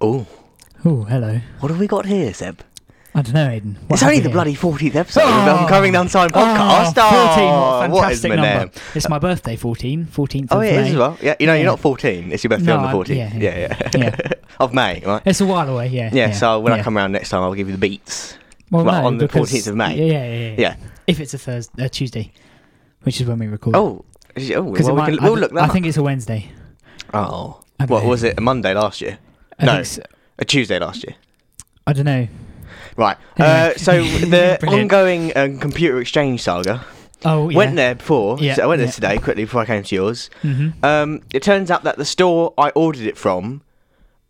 Oh, Oh, hello. what have we got here, Seb? I don't know, Aiden. What it's only the here? bloody 14th episode Oh. of Uncovering the Unsigned podcast. Oh, 14, Oh, what what is fantastic my number. name? It's my birthday, 14, 14th Oh, of it May. is as well. Yeah, you know, Yeah. you're not 14. It's your birthday No, on the 14th. yeah, yeah, yeah. yeah. Yeah. of May, right? It's a while away, yeah. Yeah, so when I come around next time, I'll give you the beats. well, well, no, on the because- 14th of May. Yeah, yeah, yeah, yeah. Yeah. If it's a Thursday, uh, Tuesday, which is when we record. Oh, oh well, we might- can, we'll I, look that I think it's a Wednesday. Oh. What was it? A Monday last year? I No. so. A Tuesday last year? I don't know. Right. Anyway. Uh, so the ongoing um, computer exchange saga Oh, yeah. went there before. Yeah, So I went there yeah. today quickly before I came to yours. hmm Um, it turns out that the store I ordered it from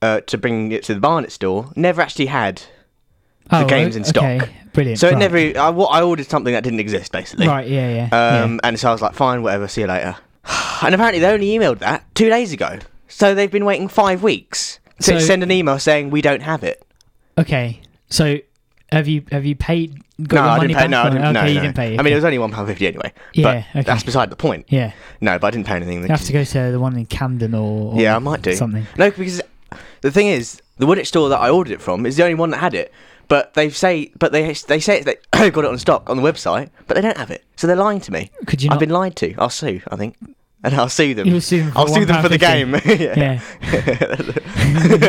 uh, to bring it to the Barnet store never actually had. oh, game's in okay. stock. Brilliant. So it right. never. I, I ordered something that didn't exist basically. Right, yeah, yeah. Um, and so I was like, fine, whatever. See you later. And apparently they only emailed that two days ago. So they've been waiting five weeks So- send an email saying we don't have it. Okay. So have you have you paid? Got no, your I money didn't pay. No, I didn't. Okay, no, you no. didn't pay. I mean, it was only one pound fifty anyway. Yeah, but okay. that's beside the point. Yeah. No, but I didn't pay anything. You have to go to the one in Camden or, or Yeah, I might do. something. No, because the thing is, the Woolwich store that I ordered it from is the only one that had it. But they say, but they they say they got it on stock on the website, but they don't have it. So they're lying to me. Could you I've been lied to. I'll sue. I think, and I'll sue them. You'll sue them I'll sue them for the game. Yeah.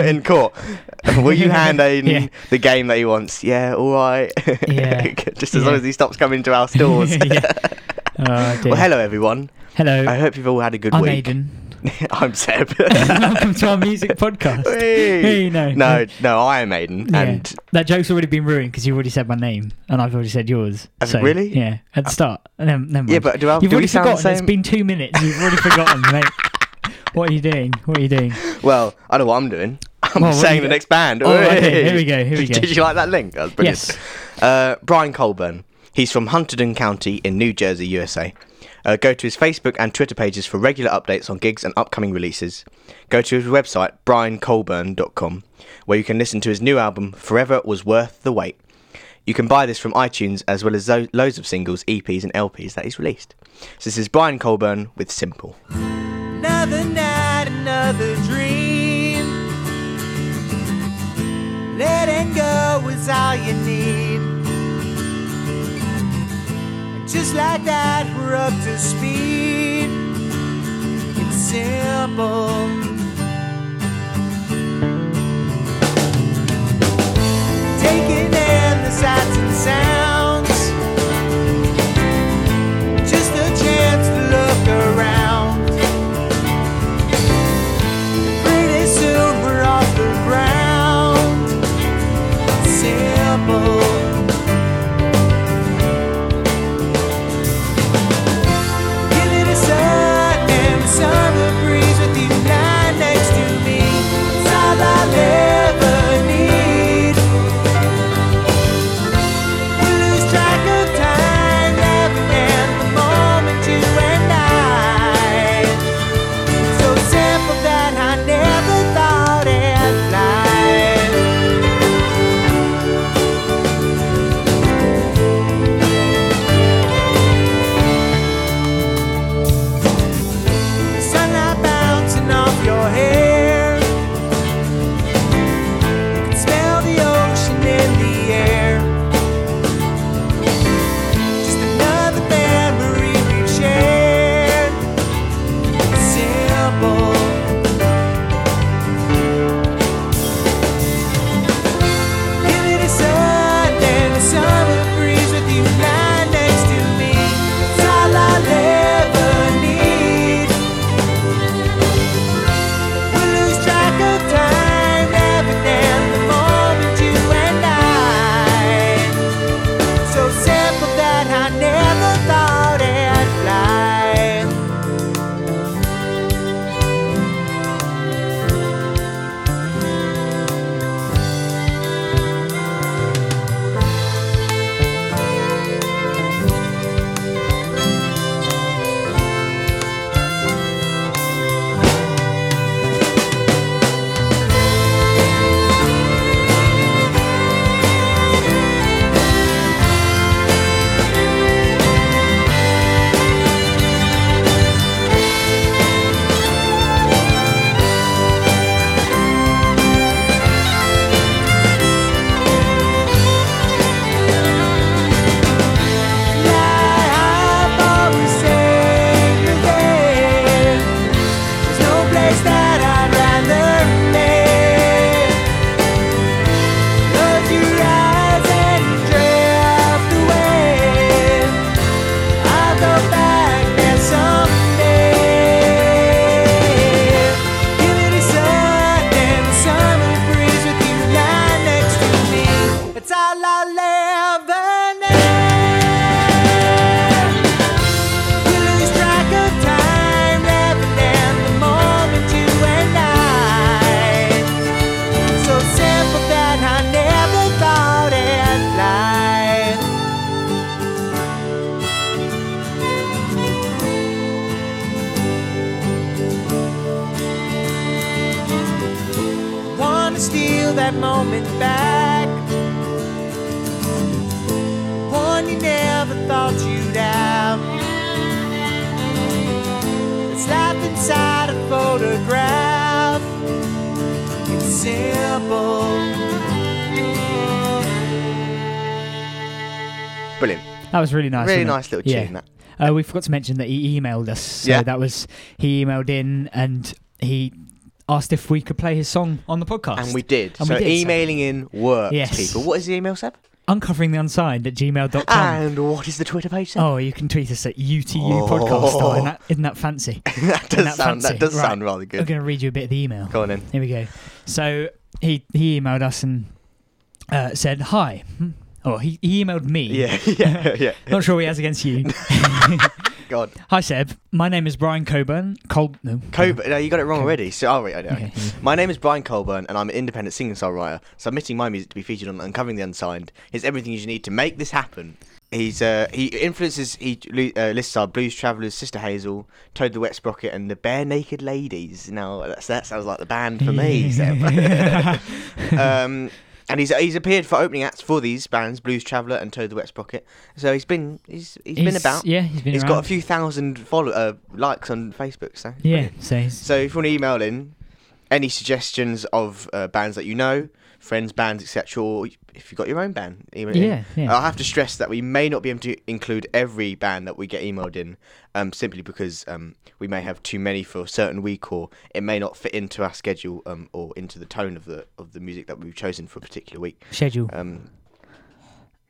in court. Will you hand in Yeah. the game that he wants? Yeah, all right. Yeah. Just as long as he stops coming to our stores. yeah. Oh. Well, hello everyone. Hello. I hope you've all had a good I'm week. Aiden. I'm Seb. Welcome to our music podcast. Hey. Hey, no. no, no, I am Aiden, Yeah. and that joke's already been ruined because you've already said my name and I've already said yours. So, really? Yeah, at the start. And then, never yeah, but do, I, you've do already forgotten. It's been two minutes. You've already forgotten, mate. What are you doing? What are you doing? Well, I know what I'm doing. I'm Well, saying the next band. Oh, okay, here we go, here we did, go. Did you like that link? That was brilliant. Yes. Uh, Brian Colburn. He's from Hunterdon County in New Jersey, USA. Uh, go to his Facebook and Twitter pages for regular updates on gigs and upcoming releases. Go to his website, briancolburn.com, where you can listen to his new album, Forever Was Worth the Wait. You can buy this from iTunes as well as zo- loads of singles, EPs, and LPs that he's released. So this is Brian Colburn with Simple. Another night, another dream. Letting go is all you need. Just like that, we're up to speed. It's simple. Taking in the sights and sounds. Was really nice. really wasn't it? nice little Yeah. tune. That. Uh, we forgot to mention that he emailed us. So Yeah. that was he emailed in and he asked if we could play his song on the podcast. And we did. And so we did, so- emailing in worked, Yes. people. What is the email, Seb? uncovering the unsigned at gmail.com. And what is the Twitter page, Seb? Oh, you can tweet us at UTU Oh. podcast. Oh, isn't, that, isn't that fancy? that does that sound. fancy? That does Right. sound rather good. I'm good. going to read you a bit of the email. Go on then. Here we go. So he he emailed us and uh, said hi. Oh, he, he emailed me. Yeah, yeah, yeah. Not sure what he has against you. God, Hi Seb, my name is Brian Coburn. Col- no, Coburn. No, you got it wrong already. So, oh, wait, I know. Okay. My name is Brian Colburn, and I'm an independent singer-songwriter. Submitting my music to be featured on Uncovering the Unsigned is everything you need to make this happen. He's uh, he influences he uh, lists our Blues Travelers, Sister Hazel, Toad the Wet Sprocket, and the Barenaked Ladies. Now that's, that sounds like the band for me. Seb. um, and he's he's appeared for opening acts for these bands, Blues Traveler and Toad the Wet Sprocket. So he's been he's he's been about. Yeah, he's been He's around. got a few thousand follow uh, likes on Facebook. So Yeah, brilliant. so So if you want to email in any suggestions of uh, bands that you know, friends, bands, etc., or if you've got your own band, email yeah, yeah. I'll have to stress that we may not be able to include every band that we get emailed in, um, simply because um, we may have too many for a certain week, or it may not fit into our schedule, um, or into the tone of the of the music that we've chosen for a particular week. schedule, Um,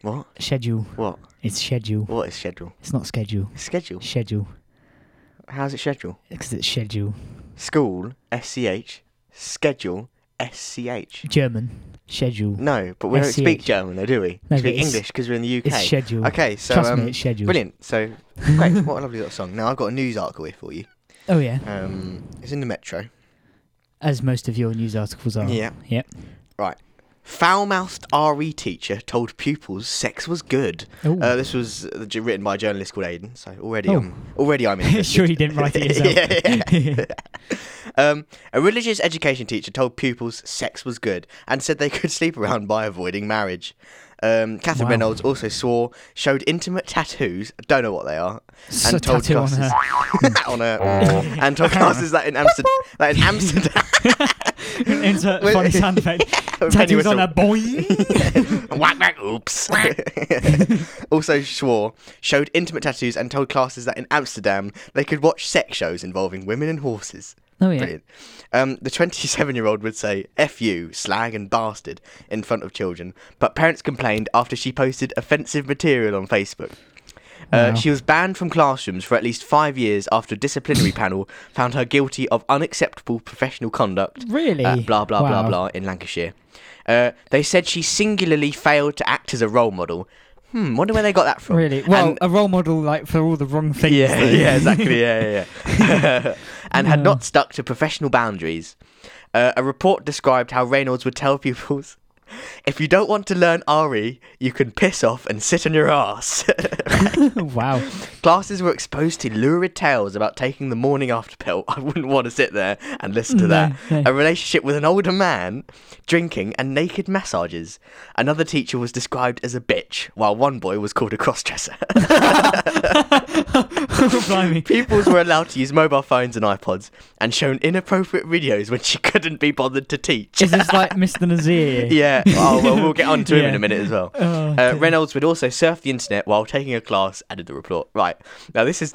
what? schedule. What? It's schedule. What is schedule? It's not schedule. Schedule. Schedule, How's it schedule? because it's schedule. School. S C H. Schedule. S C H. German, schedule. No, but we don't speak German, though, do we? No, we speak it's- English because we're in the UK. It's schedule. Okay, so Trust um, me, it's schedule. brilliant. So great, what a lovely little song. Now I've got a news article here for you. Oh yeah, Um, it's in the Metro. as most of your news articles are. Yeah. Yep. Right. Foul-mouthed RE teacher told pupils sex was good. Uh, this was uh, written by a journalist called Aidan. So already, Oh. I'm already I'm interested. sure you didn't write it yourself. yeah, yeah. um, a religious education teacher told pupils sex was good and said they could sleep around by avoiding marriage. Um, Catherine Wow. Reynolds also swore, showed intimate tattoos. Don't know what they are. So and told tattoo on classes her. on her, and told classes that in Amsterdam, that in Amsterdam, funny sound effect. Penny Tattoos on her boy. whack whack oops. also swore, showed intimate tattoos, and told classes that in Amsterdam they could watch sex shows involving women and horses. Oh yeah. Brilliant. Um, the 27 year old would say F you, slag, and bastard in front of children, but parents complained after she posted offensive material on Facebook. Uh, Wow. She was banned from classrooms for at least five years after a disciplinary panel found her guilty of unacceptable professional conduct. Really? Uh, blah, blah, blah, Wow. blah, in Lancashire. Uh, they said she singularly failed to act as a role model. Hmm, wonder where they got that from. Really? Well, And- a role model like for all the wrong things. yeah, though. yeah, exactly. Yeah, yeah, yeah. and had not stuck to professional boundaries. Uh, a report described how Reynolds would tell pupils, "If you don't want to learn RE, you can piss off and sit on your ass." wow. Classes were exposed to lurid tales about taking the morning after pill. I wouldn't want to sit there and listen to that. no. A relationship with an older man, drinking, and naked massages. Another teacher was described as a bitch, while one boy was called a crossdresser. Pupils were allowed to use mobile phones and iPods and shown inappropriate videos when she couldn't be bothered to teach. Is this like Mr. Nazir? yeah. Oh, well, we'll get on to him in a minute as well. Oh, Uh. Reynolds would also surf the internet while taking a class, added the report. Right. Now, this is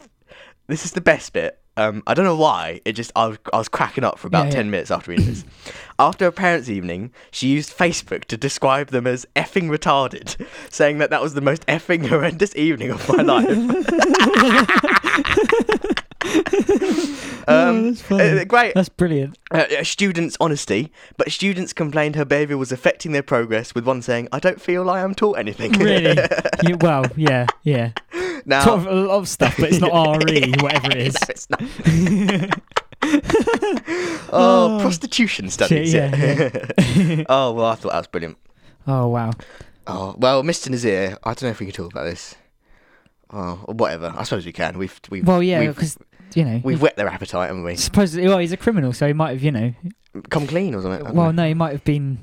this is the best bit. Um, I don't know why. It just I was, I was cracking up for about Yeah, yeah. ten minutes after reading this. After a parents' evening, she used Facebook to describe them as effing retarded, saying that that was the most effing horrendous evening of my life. um, that's funny. uh, great. That's brilliant. Uh, uh, students' honesty, but students complained her behaviour was affecting their progress, with one saying, I don't feel I am taught anything. Really? you, well, yeah, yeah. now, of a lot of stuff, but it's not RE, whatever it is. No, it's not. oh, prostitution studies. yeah, oh, well, I thought that was brilliant. Oh wow. Oh, well, Mr. Nazir, I don't know if we can talk about this. Oh, whatever. I suppose we can. We've, we've Well, yeah, because you know, We've whet their appetite, haven't we? supposedly, well, he's a criminal, so he might have, you know, Come clean or something. well, we? no, he might have been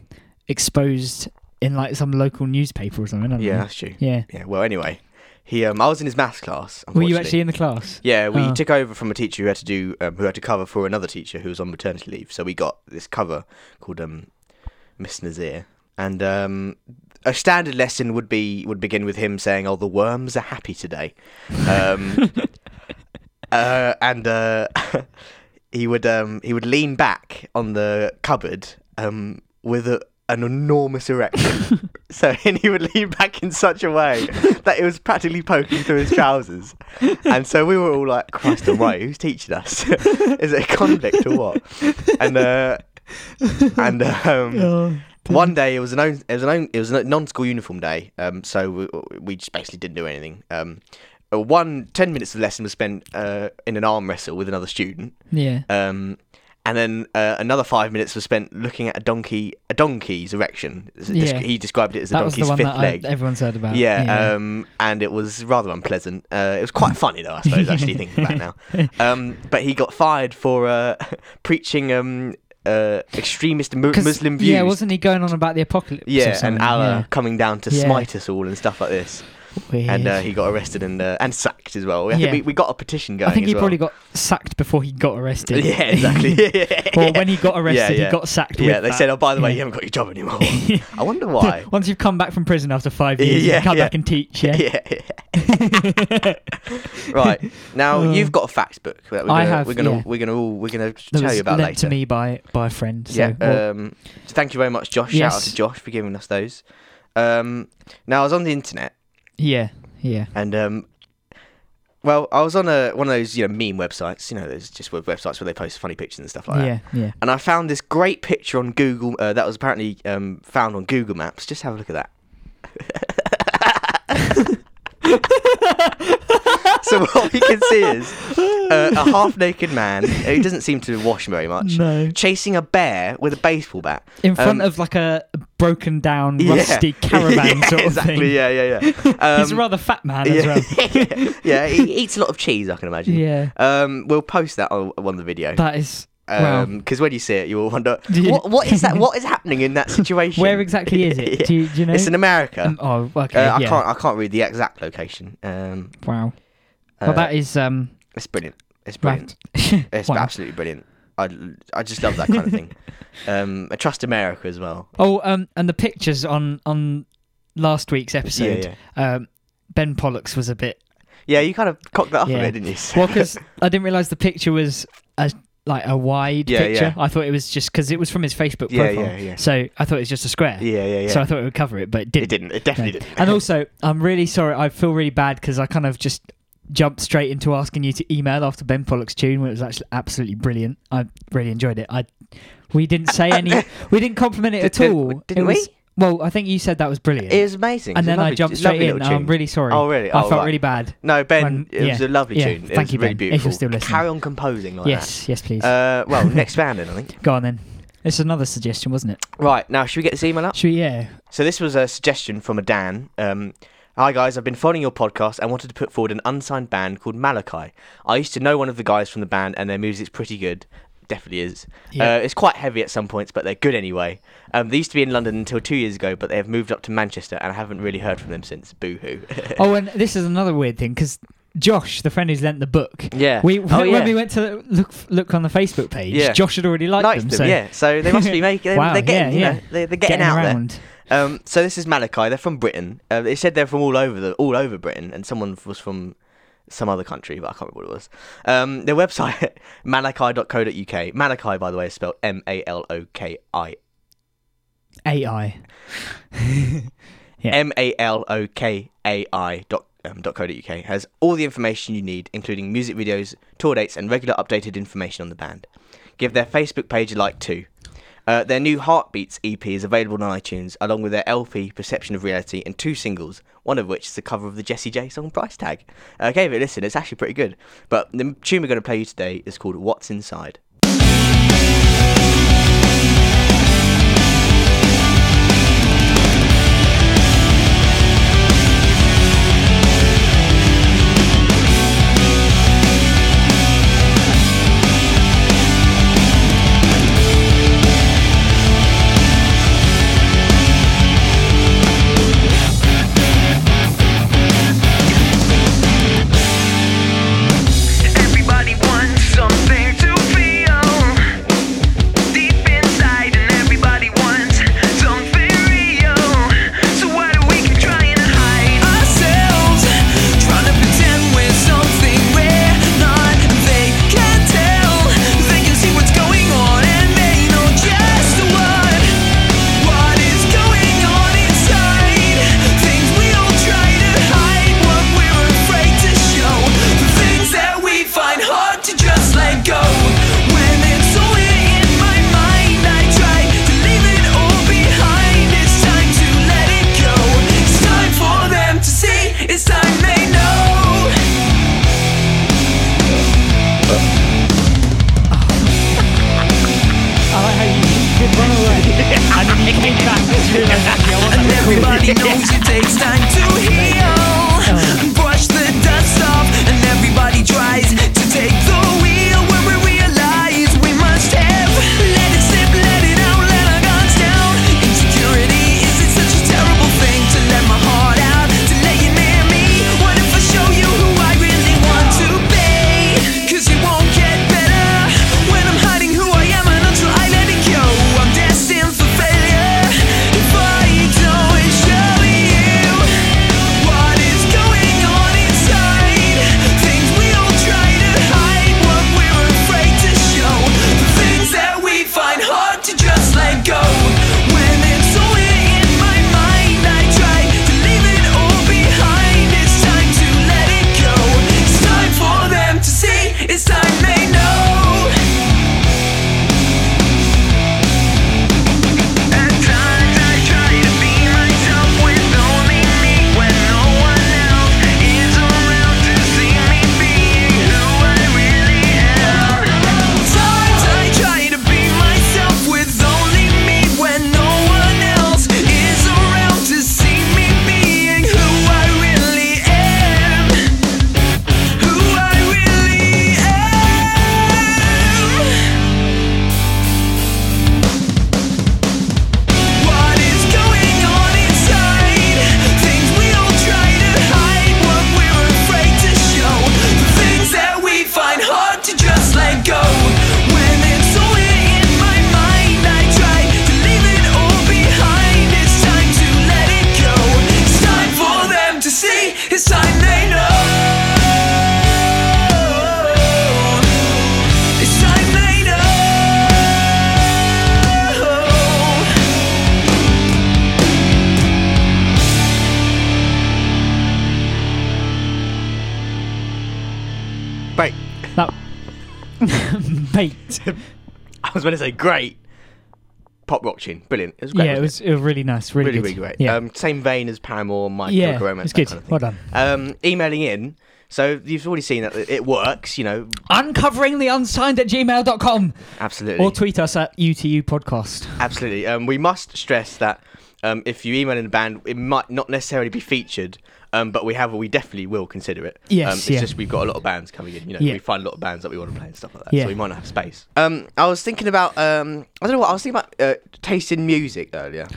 exposed in like some local newspaper or something. Yeah, that's true. Yeah. Yeah. Well, anyway, he. Um, I was in his maths class. Were you actually in the class? Yeah, we Oh. took over from a teacher who had to do um, who had to cover for another teacher who was on maternity leave. So we got this cover called um, Miss Nazir, and um, a standard lesson would be would begin with him saying, "Oh, the worms are happy today," um, uh, and uh, he would um, he would lean back on the cupboard um, with a, an enormous erection. so and he would lean back in such a way that it was practically poking through his trousers. And so we were all like, Christ almighty, who's teaching us? Is it a convict or what? And uh, and um, Oh, one day it was an own, it was an own, it was a non-school uniform day. Um, so we, we just basically didn't do anything. Um, uh, one ten minutes of the lesson was spent uh, in an arm wrestle with another student. yeah. Um, and then uh, another five minutes was spent looking at a donkey, a donkey's erection. Yeah. He described it as a That was the donkey's one fifth that I, leg. everyone's heard about. Yeah, um, and it was rather unpleasant. Uh, it was quite funny though, I suppose, actually thinking about now. Um, but he got fired for uh, preaching um, uh, extremist mu- Muslim views. Yeah, wasn't he going on about the apocalypse? or Yeah, and? Allah coming down to Yeah. smite us all and stuff like this. Yeah. And uh, he got arrested and uh, and sacked as well. I Yeah. we, we got a petition going. I think he well. probably got sacked before he got arrested. Yeah, exactly. or when he got arrested, he got sacked. Yeah, they that. said, "Oh, by the way, you haven't got your job anymore." I wonder why. Once you've come back from prison after five years, Yeah, you come back and teach. Yeah. yeah. right now, you've got a fact book that we're I gonna, have, we're gonna we're gonna all we're gonna That tell was you about lent later. to me by by a friend. So yeah. well, um, so thank you very much, Josh. Shout out Yes. to Josh for giving us those. Um, now I was on the internet yeah, yeah, and um, well, I was on a one of those you know meme websites. You know, there's just websites where they post funny pictures and stuff like that. yeah, yeah. And I found this great picture on Google uh, that was apparently um, found on Google Maps. Just have a look at that. so what we can see is uh, a half-naked man who doesn't seem to wash very much, No. chasing a bear with a baseball bat. In front Um, of like a broken down, Yeah. rusty caravan Yeah, sort of exactly, thing. Yeah, yeah, yeah. He's a Um, rather fat man as well. yeah, he eats a lot of cheese, I can imagine. Yeah, Um, we'll post that on, on the video. that is. Wow. because when you see it, you will wonder you- what, what is that? What is happening in that situation? Where exactly is it? Yeah. Do, you, do you know? It's in America. Um, oh, okay. uh, I yeah. can't. I can't read the exact location. Um, Wow. uh, well, that is um. it's brilliant. It's brilliant. Right. It's Wow. absolutely brilliant. I, I just love that kind of thing. Um, I trust America as well. Oh, um, and the pictures on on last week's episode. yeah. Um, Ben Pollux was a bit Yeah, you kind of cocked that up a bit, didn't you? well because I didn't realize the picture was a like a wide Yeah, picture. yeah. I thought it was just because it was from his Facebook Yeah, profile. yeah, yeah. So I thought it was just a square. yeah, yeah, yeah. So I thought it would cover it, but it didn't. It didn't. It definitely didn't. And also, I'm really sorry. I feel really bad because I kind of just jumped straight into asking you to email after Ben Pollock's tune when it was actually absolutely brilliant. I really enjoyed it. I we didn't say any. we didn't compliment it Did- at did- all. didn't It was- we? Well, I think you said that was brilliant. it was amazing. and then I jumped straight in. and I'm really sorry. Oh, really? I Oh, felt right. really bad. No, Ben, when- it was yeah. a lovely Yeah, tune. It thank you, really Ben, if you're still listening. Carry on composing like that. yes, yes, please. Uh, well, next band then, I think. Go on then. It's another suggestion, wasn't it? Right, now, should we get this email up? Should we? Yeah. So this was a suggestion from a Dan. Um, Hi guys, I've been following your podcast and wanted to put forward an unsigned band called Malokai. I used to know one of the guys from the band and their music's pretty good. Definitely is. Yeah. Uh, it's quite heavy at some points, but they're good anyway. Um, they used to be in London until two years ago, but they have moved up to Manchester and I haven't really heard from them since. Boo hoo. oh, and this is another weird thing because Josh, the friend who's lent the book, yeah. we oh, when yeah. we went to look look on the Facebook page, Yeah. Josh had already liked Liked them. them, so yeah. So they must be making. They're, Wow, they're getting, yeah, you know, they're, they're getting, out there. Um, so this is Malokai. They're from Britain. Uh, they said they're from all over the all over Britain, and someone was from some other country, but I can't remember what it was. Um, their website malokai.co.uk. Malokai, by the way, is spelled M A L O K I. AI. Yeah. M A L O K A I dot um, dot co dot uk has all the information you need, including music videos, tour dates, and regular updated information on the band. Give their Facebook page a like too. Uh, their new Heartbeats EP is available on iTunes, along with their LP Perception of Reality and two singles, one of which is the cover of the Jessie J song Price Tag. Uh, gave it a listen, it's actually pretty good. But the tune we're going to play you today is called What's Inside. I was going to say great. Pop rock tune, brilliant. It was great. yeah, it was, it was really nice. Really, really, good. really great. Yeah, Um, same vein as Paramore, My yeah, Chemical Romance. it's good. kind of well done. Um, emailing in. So you've already seen that it works. You know, Uncovering the unsigned at gmail.com absolutely. or tweet us at UTU podcast. Absolutely. Um, we must stress that um, if you email in the band, it might not necessarily be featured, um, but we have, we definitely will consider it. Yes, Um, it's yeah. just we've got a lot of bands coming in. You know, Yeah. we find a lot of bands that we want to play and stuff like that. Yeah. So we might not have space. Um, I was thinking about, um, I don't know what I was thinking about uh, tasting music earlier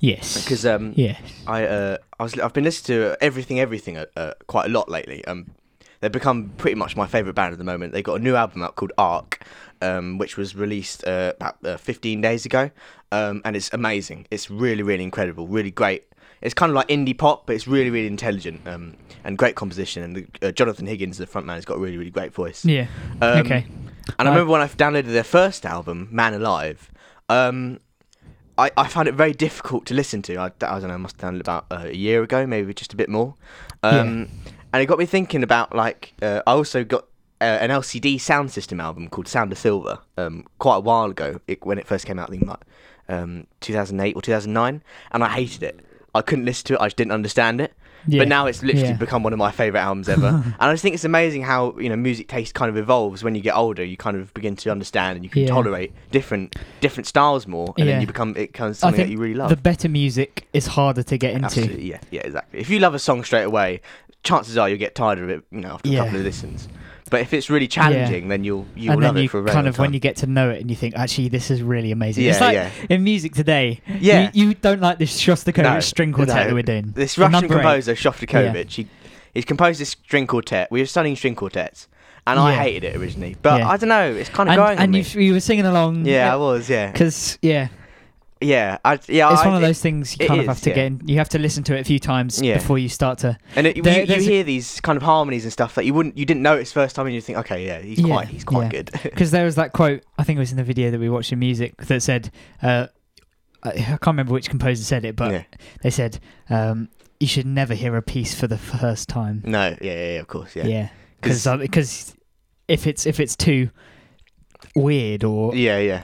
Yes. because um, yeah. I uh, I was I've been listening to everything everything uh, uh, quite a lot lately. Um, they've become pretty much my favourite band at the moment. They got a new album out called Arc, um, which was released uh, about uh, 15 days ago, um, and it's amazing. It's really really incredible, really great. It's kind of like indie pop, but it's really really intelligent um, and great composition. And the, uh, Jonathan Higgins, the frontman, has got a really really great voice. Yeah. Um, okay. And I remember when I downloaded their first album, Man Alive, um, I, I found it very difficult to listen to. I, I don't know, I must have done it about uh, a year ago, maybe just a bit more. Um, And it got me thinking about, like, uh, I also got uh, an LCD Soundsystem album called Sound of Silver um, quite a while ago it, when it first came out, I think like um, 2008 or 2009, and I hated it. I couldn't listen to it, I just didn't understand it. Yeah. But now it's literally Yeah. become one of my favourite albums ever. and I just think it's amazing how, you know, music taste kind of evolves when you get older. You kind of begin to understand and you can Yeah. tolerate different different styles more and then you become it becomes something that you really love. the better music is harder to get into. Absolutely, yeah, yeah, exactly. If you love a song straight away, chances are you'll get tired of it, you know, after a couple of listens. But if it's really challenging, then you'll you'll and love then it for a kind of when you get to know it and you think actually this is really amazing. Yeah, it's like yeah. in music today. Yeah. You, you don't like this Shostakovich No, string quartet no. that we're doing. This Russian eight. composer Shostakovich, he he's composed this string quartet. We were studying string quartets, and I hated it originally. But Yeah. I don't know, it's kind of And, growing on and you, you were singing along. Yeah, I was. Yeah, Because yeah, yeah, I, yeah. it's I, one of it- those things you kind of is, have to yeah. get in. You have to listen to it a few times Yeah. before you start to. And it, There- you, you hear these kind of harmonies and stuff that you wouldn't, you didn't notice first time, and you think, okay, yeah, he's quite, he's quite good. Because there was that quote, I think it was in the video that we watched in music, that said, uh, I I can't remember which composer said it, but they said, um, you should never hear a piece for the first time. No, yeah, yeah, yeah, of course, yeah, Yeah. 'Cause- Because because if it's if it's too weird or yeah, yeah,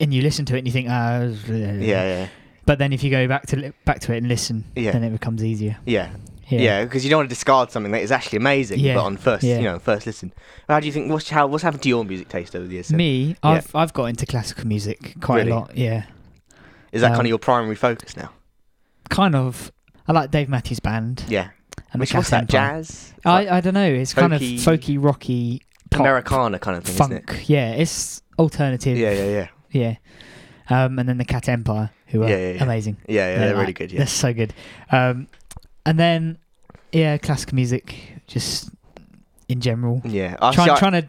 and you listen to it and you think ah yeah, yeah, but then if you go back to li- back to it and listen Yeah. then it becomes easier yeah. yeah Yeah, because you don't want to discard something that is actually amazing, Yeah, but on first, yeah. you know, first listen. How do you think? What's how? What's happened to your music taste over the years? then? me Yeah. I've I've got into classical music quite Really? a lot yeah is that um, kind of your primary focus now? kind of I like Dave Matthews Band Yeah. and Which what's that? Empire. Jazz? I I don't know. It's kind of Folky- folky, rocky, pop, Americana kind of thing, isn't it? funk. Yeah, it's alternative. Yeah, yeah, yeah. Yeah. Um, and then the Cat Empire, who are Yeah, yeah, yeah. amazing. Yeah, yeah, they're like- really good. Yeah. They're so good. Um, and then yeah, classical music, just in general. Yeah. I, Trying see, I- trying to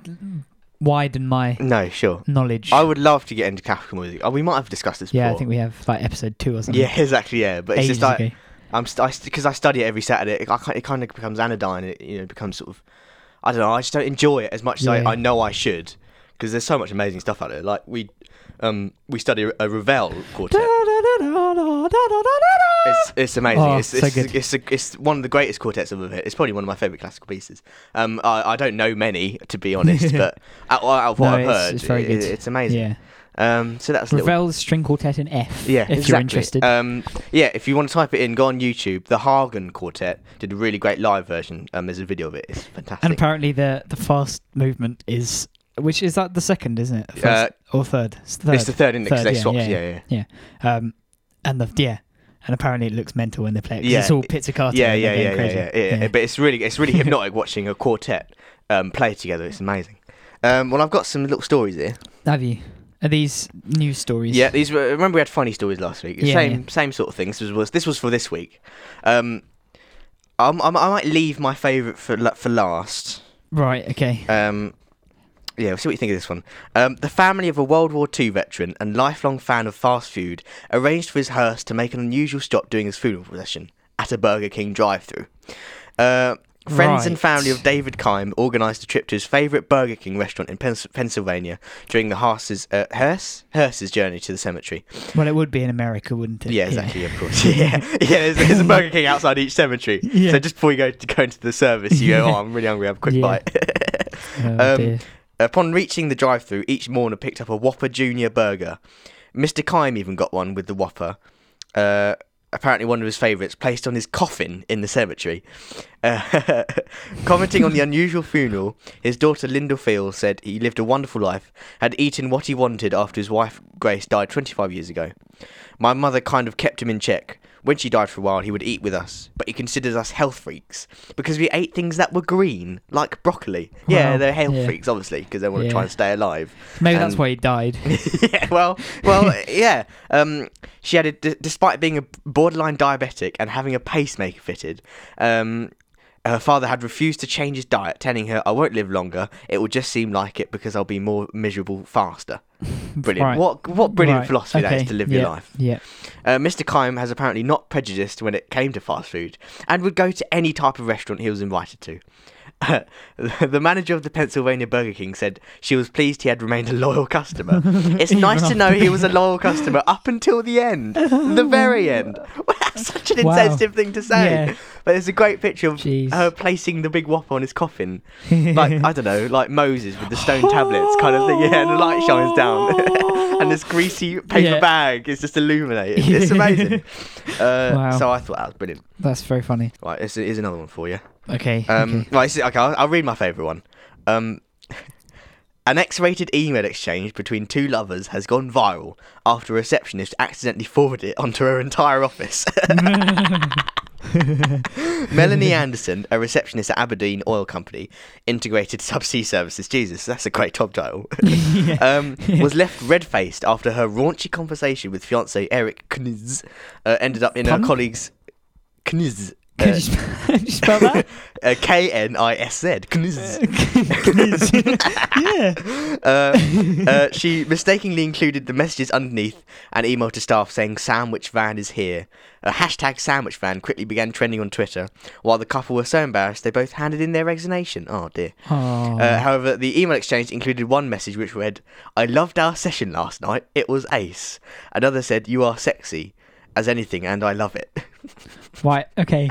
widen my no, sure. knowledge. I would love to get into classical music. Oh, we might have discussed this before. yeah, before. I think we have like episode two or something. Yeah, exactly. Yeah, but it's ages just like ago. I'm st- I because I study it every Saturday. It, I, it kind of becomes anodyne. It you know becomes sort of I don't know. I just don't enjoy it as much as Yeah. I, I know I should because there's so much amazing stuff out there. Like we um we study a Ravel quartet. It's, it's amazing. Oh, it's, so it's, good. it's, a, it's one of the greatest quartets I've ever heard. It's probably one of my favourite classical pieces. Um, I, I don't know many to be honest, but out, out of what No, I've it's- heard, it's very good. it's amazing. Yeah, Um, so that's a little Ravel's string quartet in F. yeah, if exactly. you're interested. Um, yeah, if you want to type it in, go on YouTube. The Hagen Quartet did a really great live version. Um, there's a video of it. It's fantastic. and apparently the the fast movement is which is that the second, isn't it? Uh, or third? It's the third. it's the third index. Third, they yeah, swapped. yeah, Yeah, yeah, yeah. Um, and the yeah, and apparently it looks mental when they play it. Yeah. it's all pizzicato. yeah, yeah, yeah, yeah, crazy. yeah, yeah. But it's really, it's really hypnotic watching a quartet um, play together. It's amazing. Um, well, I've got some little stories here. Have you? Are these news stories? Yeah, these were. Remember, we had funny stories last week. Yeah, same, yeah. same sort of thing. This was this was for this week. Um, I'm, I'm, I might leave my favourite for for last. Right. Okay. Um, yeah, we'll see what you think of this one. Um, the family of a World War II veteran and lifelong fan of fast food arranged for his hearse to make an unusual stop during his funeral procession at a Burger King drive-through. Uh, friends and family of David Kime organised a trip to his favourite Burger King restaurant in Pens- Pennsylvania during the hearse's uh, hearse hearse's journey to the cemetery. Well, it would be in America, wouldn't it? Yeah, exactly. Of course. yeah, yeah. There's, there's a Burger King outside each cemetery. Yeah. So just before you go to go into the service, you go, "Oh, I'm really hungry. I have a quick Yeah. bite." Oh, Um. Upon reaching the drive-through, each mourner picked up a Whopper Junior burger. Mr. Kime even got one with the Whopper. Uh, apparently, one of his favourites, placed on his coffin in the cemetery. Uh, commenting on the unusual funeral, his daughter Linda Field said he lived a wonderful life, had eaten what he wanted after his wife Grace died 25 years ago. My mother kind of kept him in check. When she died for a while, he would eat with us, but he considers us health freaks because we ate things that were green, like broccoli. Yeah, they're health yeah. freaks, obviously, because they want to try and stay alive. Maybe that's why he died. yeah, well, well, yeah. Um, she had, a, d- despite being a borderline diabetic and having a pacemaker fitted, um, her father had refused to change his diet, telling her, "I won't live longer. It will just seem like it because I'll be more miserable faster." Brilliant. Right. What what brilliant Right, philosophy that is to live your life. Yeah. Uh, Mr. Kime has apparently not prejudiced when it came to fast food and would go to any type of restaurant he was invited to. the manager of the Pennsylvania Burger King said she was pleased he had remained a loyal customer. It's nice to know he was a loyal customer up until the end, the very end. Well, That's such an Wow. insensitive thing to say. Yeah. But there's a great picture of Jeez. her placing the big whopper on his coffin, like I don't know, like Moses with the stone tablets kind of thing. Yeah, and the light shines down, and this greasy paper Yeah. bag is just illuminated. It's amazing. Uh, Wow. So I thought that was brilliant. That's very funny. Right, here's, here's another one for you. Okay. Um, okay. Right, this is- okay, I'll, I'll read my favourite one. Um, an X-rated email exchange between two lovers has gone viral after a receptionist accidentally forwarded it onto her entire office. Melanie Anderson, a receptionist at Aberdeen Oil Company, integrated subsea services. Jesus, that's a great job title. um, was left red-faced after her raunchy conversation with fiance Eric Knisz uh, ended up in Pardon? her colleague's Knisz. Can uh, you, spell, you spell that? uh, K N I S Z. Knisz. yeah. Uh, uh, she mistakenly included the messages underneath an email to staff saying "Sandwich van is here." A hashtag Sandwich van quickly began trending on Twitter. While the couple were so embarrassed, they both handed in their resignation. Oh dear. Oh. Uh, however, the email exchange included one message which read, "I loved our session last night. It was ace." Another said, "You are sexy as anything, and I love it." Right. Okay.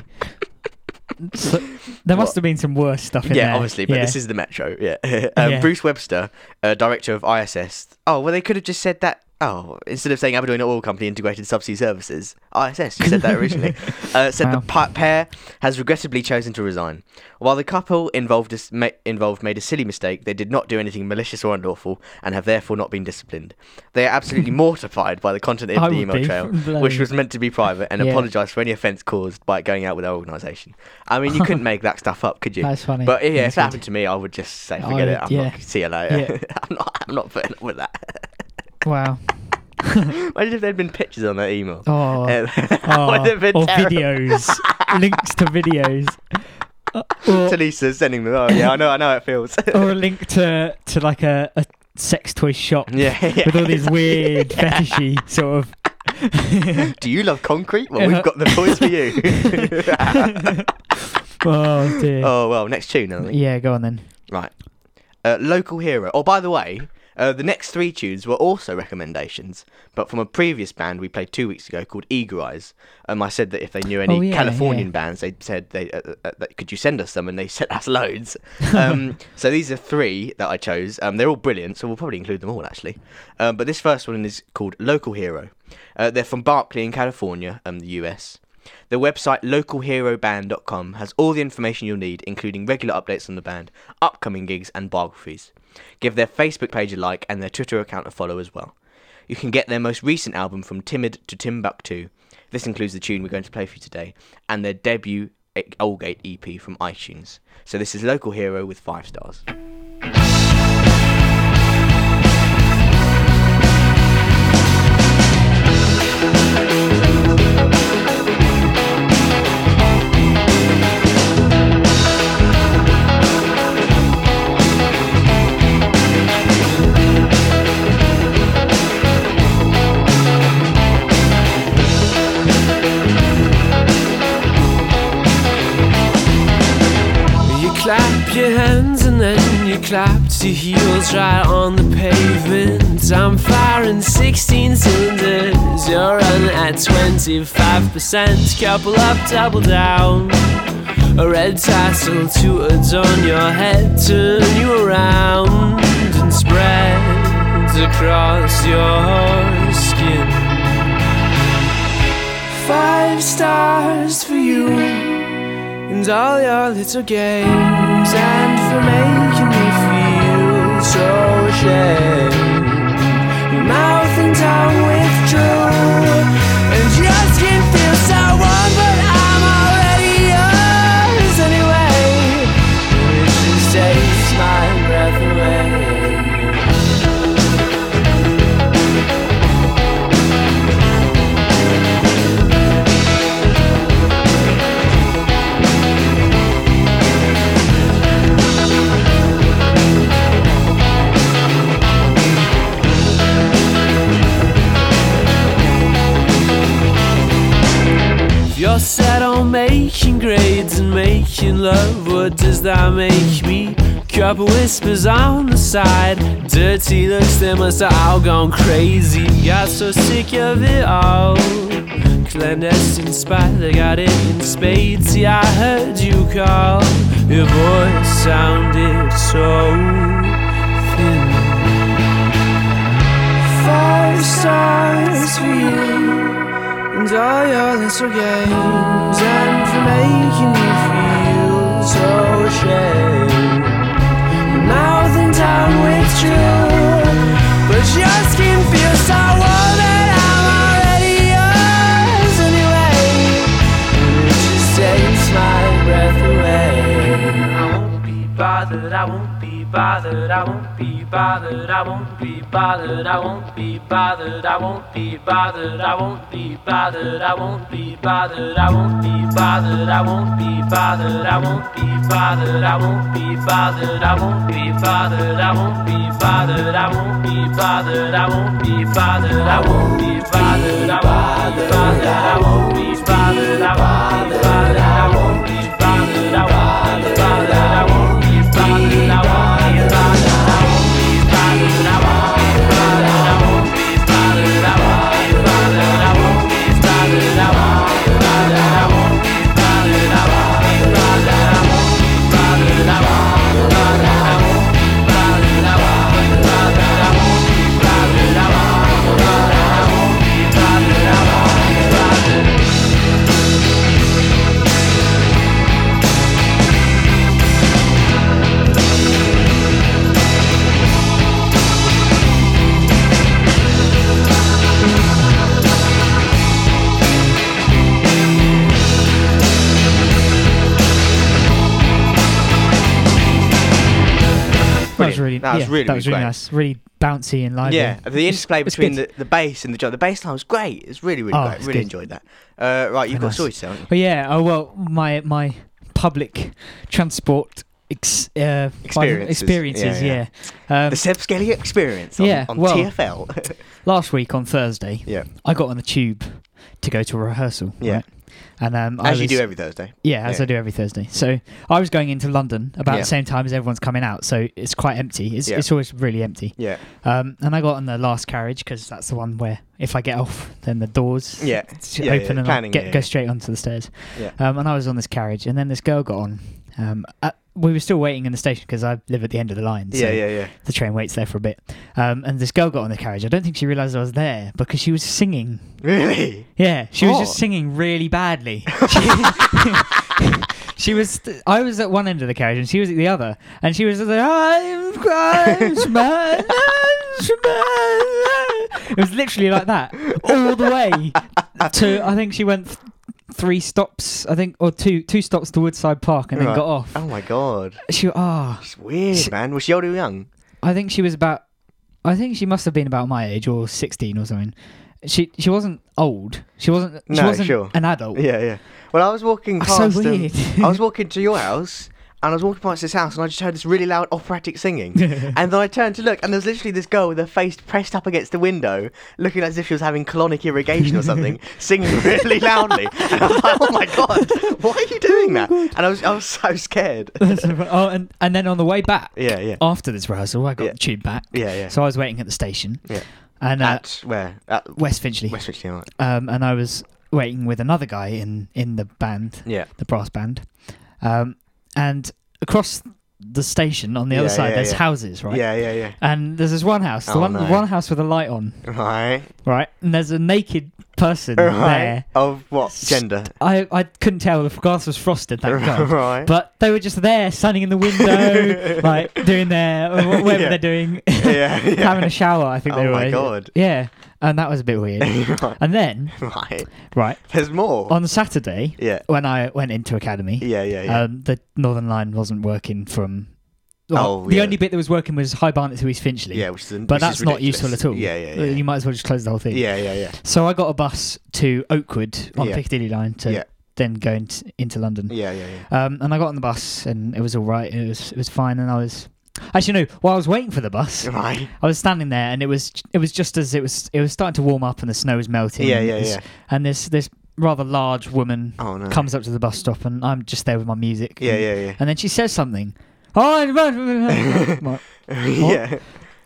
So, there must What? have been some worse stuff in yeah, there. obviously, but yeah. this is the Metro. Yeah, um, Yeah. Bruce Webster, uh, director of ISS. Oh well, they could have just said that Oh, instead of saying Aberdeen Oil Company Integrated Subsea Services, ISS, you said that originally, uh, said wow. the pair has regrettably chosen to resign. While the couple involved, involved made a silly mistake, they did not do anything malicious or unlawful and have therefore not been disciplined. They are absolutely mortified by the content of the email trail, which was meant to be private, and yeah. apologise for any offence caused by going out with our organisation. I mean, you couldn't make that stuff up, could you? That's funny. But yeah, if it happened to me, I would just say, forget would, it. I'm yeah. not, see you later. Yeah. I'm, not, I'm not putting up with that. Wow. Imagine if there'd been pictures on that email. Oh, uh, oh or terrible. videos, links to videos. Uh, or, Talisa's sending them. Oh yeah, I know, I know how it feels. or a link to to like a, a sex toy shop. Yeah, yeah with all these exactly. weird yeah. fetishy sort of. Do you love concrete? Well, we've uh-huh. got the toys for you. oh dear. Oh well, next tune. Yeah, go on then. Right, uh, local hero. Oh, by the way uh, the next three tunes were also recommendations, but from a previous band we played two weeks ago called Eager Eyes. Um, I said that if they knew any oh, yeah, Californian yeah. bands, they said they uh, uh, uh could you send us some, and they sent us loads. Um, so these are three that I chose. Um, they're all brilliant, so we'll probably include them all actually. Um, but this first one is called Local Hero. Uh, they're from Berkeley in California, um, the US. The website localheroband.com has all the information you'll need, including regular updates on the band, upcoming gigs, and biographies. Give their Facebook page a like and their Twitter account a follow as well. You can get their most recent album from Timid to Timbuktu. This includes the tune we're going to play for you today and their debut Olgate EP from iTunes. So this is Local Hero with 5 stars. 60 heels right on the pavement. I'm firing 16 cylinders. You're running at 25%. Couple up, double down. A red tassel to adorn your head. Turn you around and spread across your skin. Five stars for you and all your little games and for me so ashamed. Your mouth and tongue withdrew. set on making grades and making love. What does that make me? Couple whispers on the side, dirty looks that must have all gone crazy. Got so sick of it all. Clandestine spy, they got it in spades. Yeah, I heard you call. Your voice sounded so thin. Five stars for you. And all your little games And for making you feel so ashamed. But now that I'm with But your skin feels so warm that I'm already yours anyway. Just my breath away. I won't be bothered, I won't be bothered, I won't be bothered, I won't be bothered, I won't be bothered, I won't be bothered, I won't be bothered, I won't be bothered, I won't be bothered, I won't be bothered, I won't be bothered, I won't be bothered, I won't be bothered, I won't be bothered, I won't be bothered, I won't be bothered, I won't be bothered, I won't be bothered, I won't be bothered, I won't be bothered. That was yeah, really, that was really really great. nice, really bouncy and lively. Yeah, the interplay it's between the, the bass and the drum. The bass line was great. It's really, really Oh, great. Really good. enjoyed that. Uh, right, you've Very got nice. stories, haven't you? But yeah, oh well, my my public transport ex, uh, Experiences. experiences. Yeah, Yeah. Um, The Seb Skelly experience on, yeah, on well- TFL. last week on Thursday, yeah, I got on the tube to go to a rehearsal. Yeah. right? And um, I as you do every Thursday. Yeah, as Yeah. I do every Thursday. So I was going into London about Yeah. the same time as everyone's coming out, so it's quite empty. It's, Yeah. it's always really empty. Yeah, Um, and I got on the last carriage because that's the one where if I get off, then the doors Yeah. Open and planning, I get go straight onto the stairs. Yeah. Um, and I was on this carriage, and then this girl got on. Um, at, we were still waiting in the station because I live at the end of the line. So yeah, yeah, yeah. The train waits there for a bit. Um, and this girl got on the carriage. I don't think she realised I was there because she was singing. Really? Yeah, she was Oh. just singing really badly. She, was. I was at one end of the carriage and she was at the other, and she was like, "I'm crying, man, It was literally like that all the way to. I think she went three stops. I think or two two stops to Woodside Park and then Right. got off. Oh my god. She ah, It's weird, She- man. Was she old or young? I think she was about. I think she must have been about my age or sixteen or something. She she wasn't old. She wasn't. She No, wasn't sure. an adult. Yeah, yeah. Well, I was walking past. so um, weird. I was walking to your house, and I was walking past this house, and I just heard this really loud operatic singing. and then I turned to look, and there was literally this girl with her face pressed up against the window, looking as if she was having colonic irrigation or something, singing really loudly. And I was like, "Oh my god, why are you doing that?" And I was, I was so scared. oh, and and then on the way back yeah, yeah, after this rehearsal, I got Yeah. the tube back. yeah, yeah. So I was waiting at the station, Yeah. and uh, At where? At West Finchley, West Finchley. right. um, and I was waiting with another guy in in the band, Yeah. the brass band, um, and across the station on the other Yeah, side, yeah, there's yeah. houses, right? Yeah, yeah, yeah. And there's this one house, the Oh, one no. one house with a light on, Right. right? And there's a naked person Right. there. Of what gender? I I couldn't tell the glass was frosted, thank God. right. But they were just there, standing in the window, like doing their whatever Yeah. they're doing, yeah, yeah. having a shower. I think oh they Oh were. my God. Yeah, and that was a bit weird. right. and then, right. right There's more. on Saturday, yeah. when I went into academy, Yeah, yeah, yeah. um, the Northern Line wasn't working from. Well, Oh, the yeah. only bit that was working was High Barnet to East Finchley. yeah, which is but which that's is not ridiculous. useful at all. Yeah, yeah, yeah. You might as well just close the whole thing. yeah, yeah, yeah. So I got a bus to Oakwood on Yeah. Piccadilly line to Yeah. then go into, into London. Yeah, yeah, yeah. Um, and I got on the bus and it was all right. It was it was fine. And I was actually no. While I was waiting for the bus, Right. I was standing there and it was it was just as it was it was starting to warm up and the snow was melting. Yeah, and yeah, it yeah. And this this rather large woman Oh no. comes up to the bus stop and I'm just there with my music. Yeah, and, yeah, yeah. And then she says something. Oh, yeah.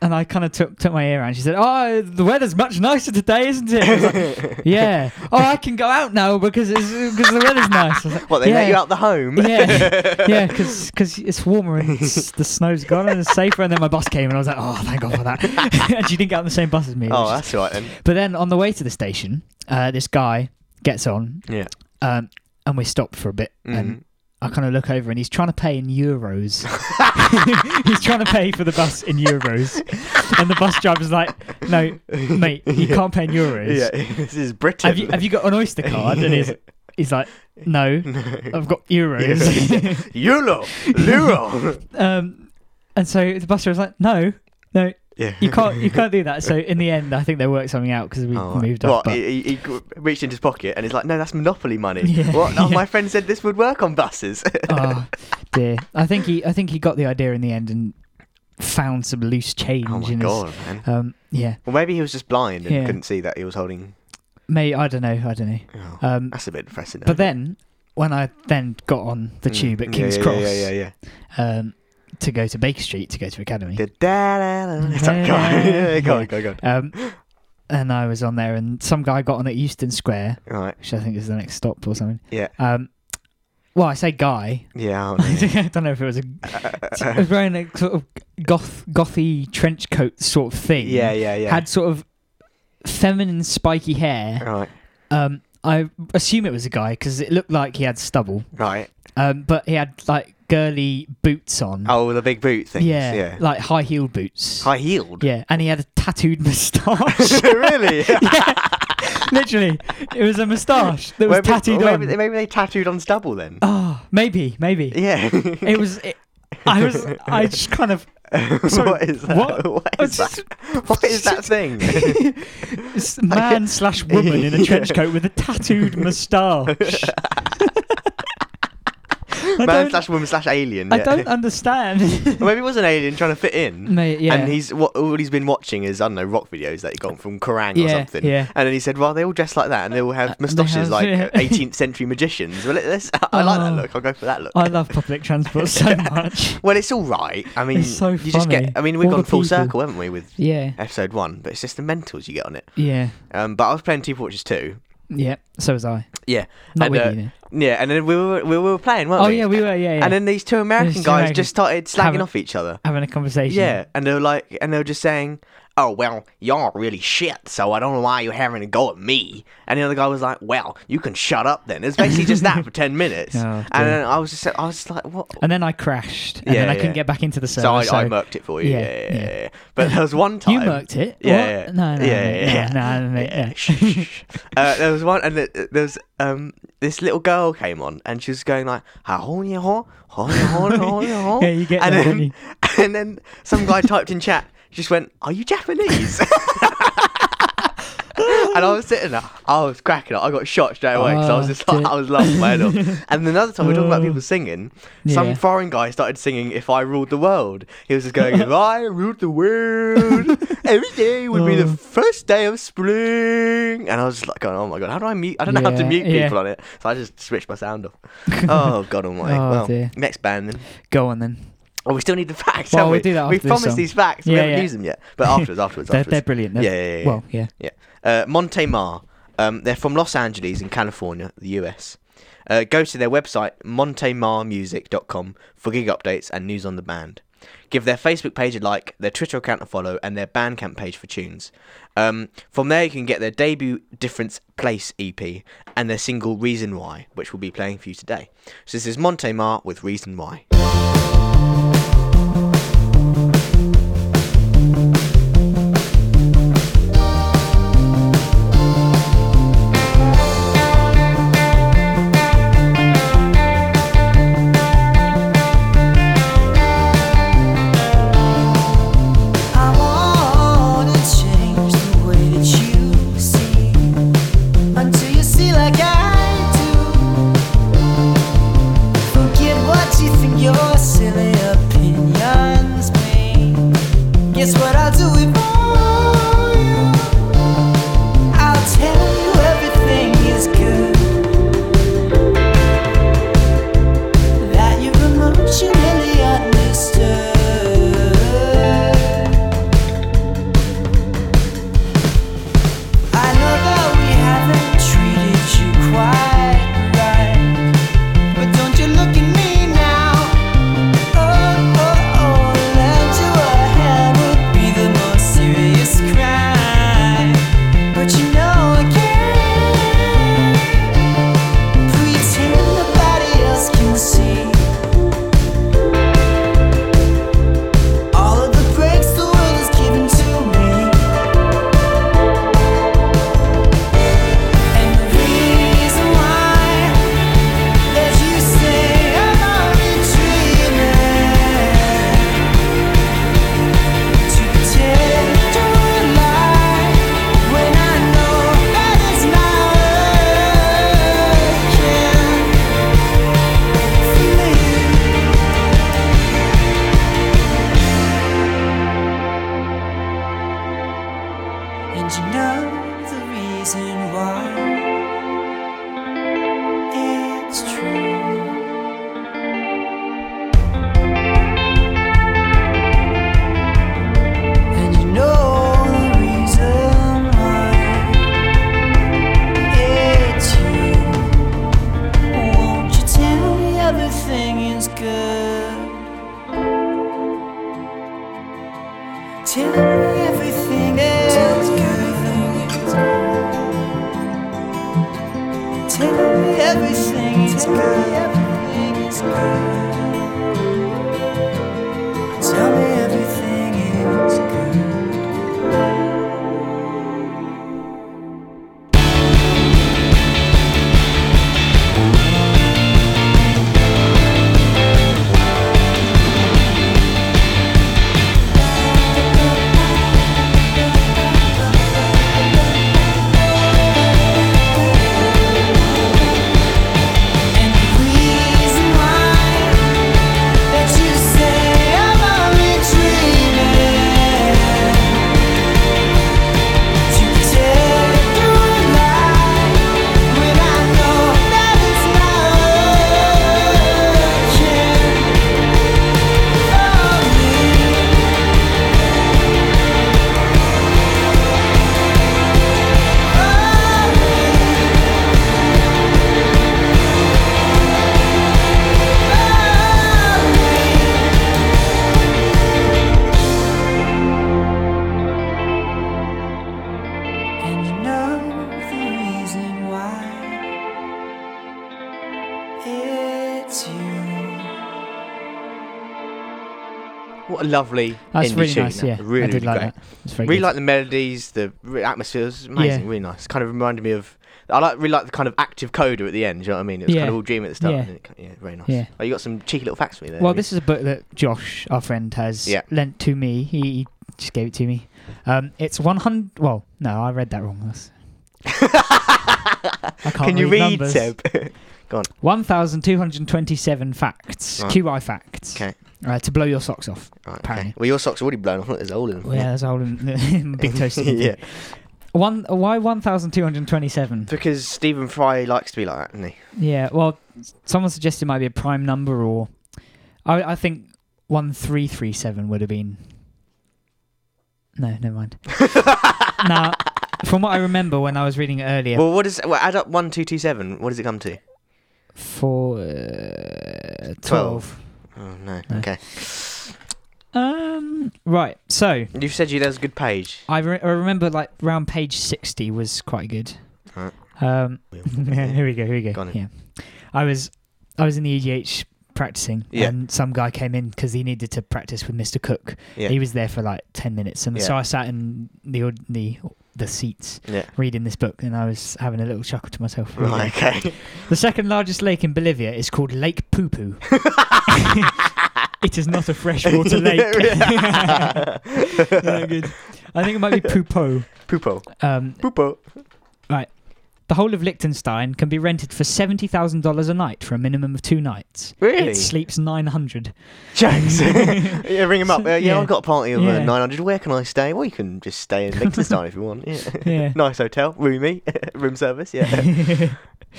And I kind of took took my ear out. and She said, "Oh, the weather's much nicer today, isn't it?" Like, yeah. Oh, I can go out now because it's because the weather's nice. Like, What they yeah. let you out the home? Yeah, yeah, because it's warmer and it's, the snow's gone and it's safer. And then my bus came and I was like, oh, thank God for that. and she didn't get on the same bus as me. Oh, that's right then. But then on the way to the station, uh, this guy gets on Yeah. um, and we stop for a bit. Mhm. And I kind of look over and he's trying to pay in euros. he's trying to pay for the bus in euros. And the bus driver's like, no, mate, you Yeah. can't pay in euros. Yeah, this is Britain. Have you, have you got an Oyster card? And he's, he's like, no, I've got euros. Euro, Euro. Um, and so the bus driver's like, no, no, yeah. you can't, you can't do that. So in the end, I think they worked something out because we Oh, moved what, up. But he, he he reached into his pocket and he's like, "No, that's monopoly money." Yeah, what? Oh, yeah. my friend said this would work on buses. oh dear, I think he, I think he got the idea in the end and found some loose change. oh my in god, His, man. um, yeah, Well, maybe he was just blind and Yeah. couldn't see that he was holding. mate, I don't know, I don't know. Oh, Um, that's a bit depressing. but then when I then got on the Mm, tube at King's Cross Yeah, yeah, yeah. Um, to go to Baker Street to go to Academy. Da, da, da, da. Sorry, go on. Go on, go on, go on. Um, and I was on there, and some guy got on at Euston Square, Right. which I think is the next stop or something. Yeah. Um, well, I say guy. Yeah. I I don't know if it was a. He was wearing a sort of goth, gothy trench coat sort of thing. yeah, yeah, yeah. Had sort of feminine spiky hair. Right. Um, I assume it was a guy because it looked like he had stubble. Right. Um, but he had like girly boots on. Oh, the big boot things. yeah, Yeah. like high heeled boots. High heeled. Yeah, and he had a tattooed moustache. really? yeah. Literally, it was a moustache that was maybe, tattooed maybe, on. maybe they tattooed on stubble then. Oh, maybe, maybe. Yeah. It was. It, I was. I just kind of what is that? what? what is that? What is that thing? Man slash woman in a trench coat with a tattooed moustache. Man slash woman slash alien. I yeah. don't understand. Or maybe it was an alien trying to fit in. Mate, yeah. And he's what all he's been watching is I don't know rock videos that he got from Kerrang or Yeah, something. yeah. And then he said, "Well, they all dress like that, and they all have moustaches have- like yeah. 18th century magicians." Well, let's, I like that Oh. look. I'll go for that look. I love public transport so much. well, it's all right. I mean, It's so you just get. I mean, we've All gone full people. circle, haven't we, with Yeah, episode one? But it's just the mentals you get on it. yeah, Um, but I was playing Team Fortress two. yeah. So was I. Yeah, Not and, with uh, you. Then. yeah, and then we were we were playing, weren't we? Oh we? yeah, we were. Yeah, yeah. And then these two American two guys Americans just started slagging having- off each other. having a conversation. Yeah, and they were like, and they were just saying, "Oh well, y'all are really shit, so I don't know why you're having a go at me." And the other guy was like, "Well, you can shut up then." It's basically just that for ten minutes, Oh, and then I was just, I was just like, "What?" And then I crashed, and then Yeah, I couldn't get back into the So server. I, I murked it for you. Yeah, Yeah, yeah, yeah. yeah. yeah. But there was one time You murked it. Yeah, What? yeah. No, no, yeah, no, yeah, yeah. no, no, Yeah, yeah. shh, shh, shh. uh, there was one, and the, there was um this little girl came on, and she was going like, that, then, you? and then some guy typed in chat, just went, "Are you Japanese?" and I was sitting there, I was cracking up. I got shot straight away because I was Oh, just like. I was laughing my head off. And then another time we were talking about Oh. people singing. Some Yeah. foreign guy started singing "If I Ruled the World." He was just going, "If I ruled the world, every day would be the Oh. first day of spring." And I was just like, going, "Oh my god, how do I mute? I don't know how to Yeah, mute yeah. people on it." So I just switched my sound off. oh god almighty. Oh, well, dear. next band then. Go on then. Oh, we still need the facts, Well, haven't we'll we? do that we after this promised song. these facts. we Yeah, haven't yeah. used them yet. But afterwards, afterwards, They're, afterwards. they're brilliant. They're- Yeah, yeah, yeah. Well, yeah. Yeah. Uh, Monte Mar. Um, they're from Los Angeles in California, the US. Uh, go to their website, montemarmusic.com, for gig updates and news on the band. Give their Facebook page a like, their Twitter account a follow, and their Bandcamp page for tunes. Um, from there, you can get their debut Difference Place EP and their single Reason Why, which we'll be playing for you today. So this is Monte Mar with Reason Why. Lovely That's really tune. nice. Yeah, really, I did really like great. that. It's very Really good. like the melodies, the re- atmosphere. It's amazing, Yeah. really nice. Kind of reminded me of. I like really like the kind of active coda at the end. Do you know what I mean? It was Yeah. kind of all dreamy at the start. Yeah. it, yeah, very nice. Yeah. Oh, you got some cheeky little facts for me there. Well, you? this is a book that Josh, our friend, has Yeah. lent to me. He, he just gave it to me. Um, it's 100. Well, no, I read that wrong. That's- I can't Can you read, numbers. Seb? 1,227 facts, Right. QI facts, okay. uh, to blow your socks off. Right, Apparently. okay. Well, your socks are already blown off. Look, there's a hole in them. Well, yeah, there's a whole in- big toast. yeah. One. Why 1,227? Because Stephen Fry likes to be like that, doesn't he? Yeah. Well, someone suggested it might be a prime number, or I, I think 1337 would have been. No, never mind. now, from what I remember when I was reading it earlier, Well, what is? Well, add up one, two, two, seven. What does it come to? For uh, 12. Twelve. Oh no. No. Okay. Um. Right. So You said you there was a good page. I, re- I remember like round page 60 was quite good. Right. Um. here we go. Here we Go go. Yeah. I was I was in the EGH practicing, Yeah. and some guy came in because he needed to practice with Mr. Cook. Yeah. He was there for like 10 minutes, and so I sat in the the the seats Yeah. reading this book, and I was having a little chuckle to myself. Right. it. Okay. The second largest lake in Bolivia is called Lake Poo Poo. it is not a freshwater lake. Yeah, good. I think it might be Pupo. Poopo. Um, Poopo. The whole of Liechtenstein can be rented for seventy thousand dollars a night for a minimum of two nights. Really? It sleeps nine hundred. James. yeah, ring him up. Uh, yeah, Yeah. I've got a party of uh, 900. Where can I stay? Well, you can just stay in Liechtenstein if you want. Yeah. Yeah. nice hotel, roomy, room service. Yeah.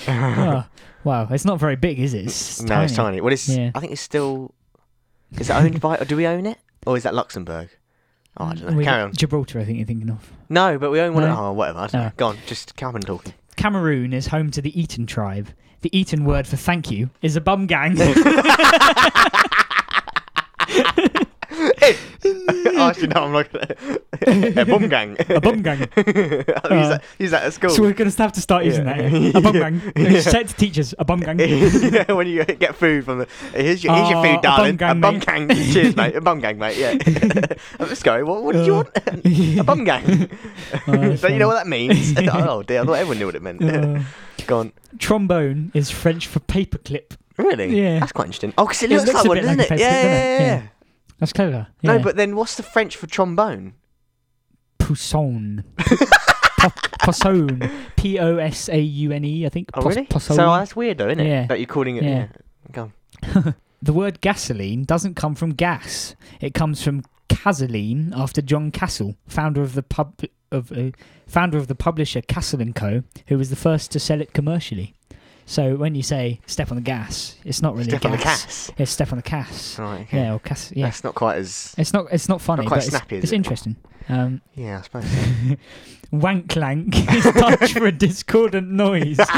oh, wow, it's not very big, is it? It's no, it's tiny. Well, it's. Yeah. I think it's still. Is it owned by? Or do we own it? Or is that Luxembourg? Oh, I don't know. We- Carry on. Gibraltar, I think you're thinking of. No, but we own one. No? Of, oh, whatever. I don't know. Go on. Just come and talking. Cameroon is home to the Eton tribe. The Eton word for thank you is a bum gang. oh, actually, no, I'm not gonna. a bum gang. a bum gang. Use, Uh, that, use that at school. So we're going to have to start using Yeah. that. A bum gang. Yeah. Say it to teachers. A bum gang. yeah, when you get food from the here's your, here's your Oh, food, a darling. bum gang, a bum mate. gang. Cheers, mate. A bum gang, mate. Yeah. Let's go. What, what did you want? a bum gang. Oh, that's Don't you know what that means? oh dear, I thought everyone knew what it meant. Uh, go on. trombone is French for paperclip. Really? Yeah. That's quite interesting. Oh, because it It looks, looks like one, bit doesn't a it? Yeah, paperclip, doesn't it? yeah. Yeah. That's clever. No, but then what's the French for trombone? Pousson. Po- Pousson. P O S A U N E, I think. Oh, Pos- really? Pousson. So that's weird, though, isn't it? Yeah. That you're calling it. Yeah. Yeah. Go. The word gasoline doesn't come from gas. It comes from Cazeline after John Cassell, founder of the pub of uh, founder of the publisher Cassell and Co, who was the first to sell it commercially. So when you say step on the gas, it's not really Step on the gas. It's step on the Cass. Right. Okay. Yeah, or. Yeah, That's not quite as. it's not. It's not funny, quite but it's, snappy, is it's it? interesting. Um, Yeah, I suppose. wanklank is Dutch for a discordant noise.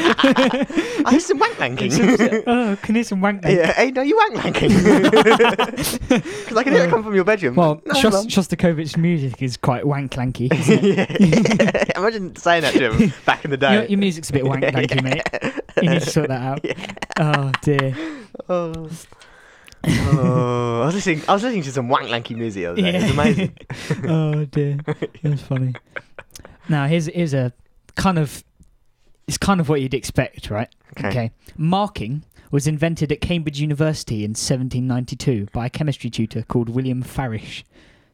Oh, I oh, hear some wank lanking. oh, can hear some wanklank. yeah, hey, no, you wank lanking. Because I can hear it come from your bedroom. Well, No, Shos- Mum. Shostakovich's music is quite wanklanky. Isn't it? yeah. Imagine saying that to him back in the day. your, your music's a bit wanklanky, mate. You need to sort that out. Oh dear. Oh. oh, I was listening. I was listening to some wank lanky music the other day. It was amazing. oh dear. That's funny. Now here's here's a kind of it's kind of what you'd expect, right? Okay. Marking was invented at Cambridge University in 1792 by a chemistry tutor called William Farish.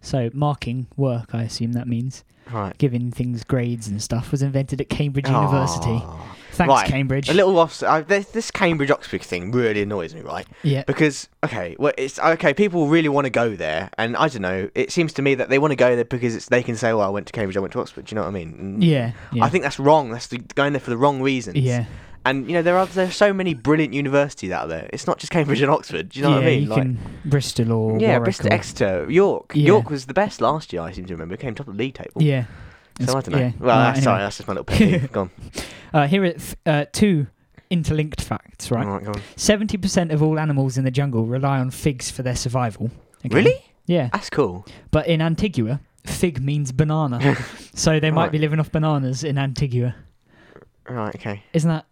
So marking work, I assume that means Right. giving things grades and stuff, was invented at Cambridge University. Thanks, Right. Cambridge. A little off. Uh, this, this Cambridge Oxford thing really annoys me, right? yeah. Because okay, well, it's okay. People really want to go there, and I don't know. It seems to me that they want to go there because it's, they can say, "Well, I went to Cambridge, I went to Oxford." Do you know what I mean? Yeah. yeah. I think that's wrong. That's the, going there for the wrong reasons. Yeah. And you know there are there are so many brilliant universities out there. It's not just Cambridge and Oxford. Do you know yeah, what I mean? You Like, can Bristol or yeah, Warwick Bristol, or- Exeter, York. Yeah. York was the best last year. I seem to remember. It came top of the league table. Yeah. So I don't know. yeah. Well, that's, sorry, that's just my little pet peeve. Go on. Uh, here are th- uh, two interlinked facts, right? All right, go on. Seventy percent of all animals in the jungle rely on figs for their survival. Okay? Really? Yeah. That's cool. But in Antigua, fig means banana, so they might Right. be living off bananas in Antigua. Right. Okay. Isn't that?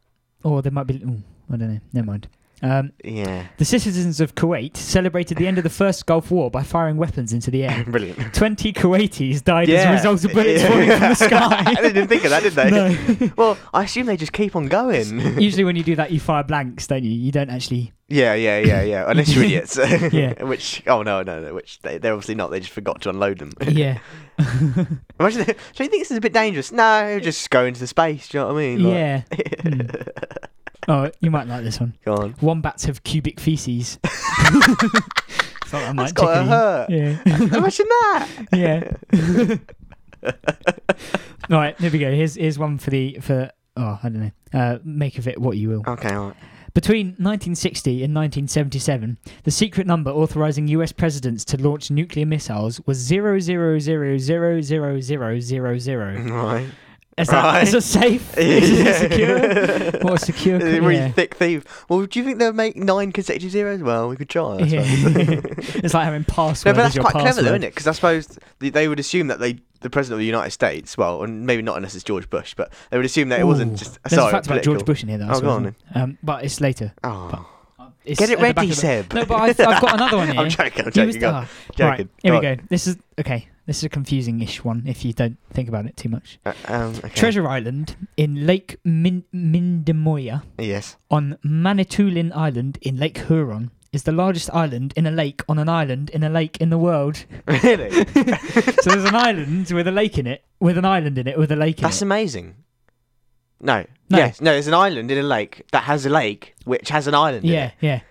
Or they might be. Ooh, I don't know. Never mind. Um, Yeah. the citizens of Kuwait celebrated the end of the first Gulf War by firing weapons into the air. Brilliant. 20 Kuwaitis died as a result of bullets Yeah. falling from the sky. they didn't think of that, did they? No. Well, I assume they just keep on going. Usually, when you do that, you fire blanks, don't you? You don't actually. yeah, yeah, yeah, yeah. Unless you're idiots. Yeah. Which, oh no, no, no. Which they, they're obviously not. They just forgot to unload them. Yeah. Imagine. Do you think this is a bit dangerous? No, just go into space. Do you know what I mean? Like- yeah. Hmm. Oh, you might like this one. Go on. Wombats have cubic feces. That I That's might gotta hurt. Yeah. Imagine that. yeah. all right, here we go. Here's here's one for the for oh I don't know. Uh, make of it what you will. Okay, all right. Between 1960 and 1977, the secret number authorizing US presidents to launch nuclear missiles was 0000000. Right. Is that Right. is it safe? Is it secure? What a secure? Co- really yeah. thick thief. Well, do you think they'll make nine consecutive zeros? Well, we could try. I Yeah. it's like having passwords. no, but that's quite password. clever, though, isn't it? Because I suppose they, would assume that they, the president of the United States, well, and maybe not unless it's George Bush, but they would assume that it wasn't just. There's sorry, a fact about George. Bush in here, though. Oh, go on? Um, but it's later. Oh. It's Get it at the back ready, Seb. No, but I've, I've got another one here. I'm joking. I'm joking. Go on. ah, joking. Right, here we go. This is okay. This is a confusing-ish one if you don't think about it too much. Uh, um, okay. Treasure Island in Lake Min- Mindemoya Yes. on Manitoulin Island in Lake Huron is the largest island in a lake on an island in a lake in the world. Really? so there's an island with a lake in it, with an island in it, with a lake in That's it. amazing. No. No. Yes. No. There's an island in a lake that has a lake which has an island. in yeah, it. yeah.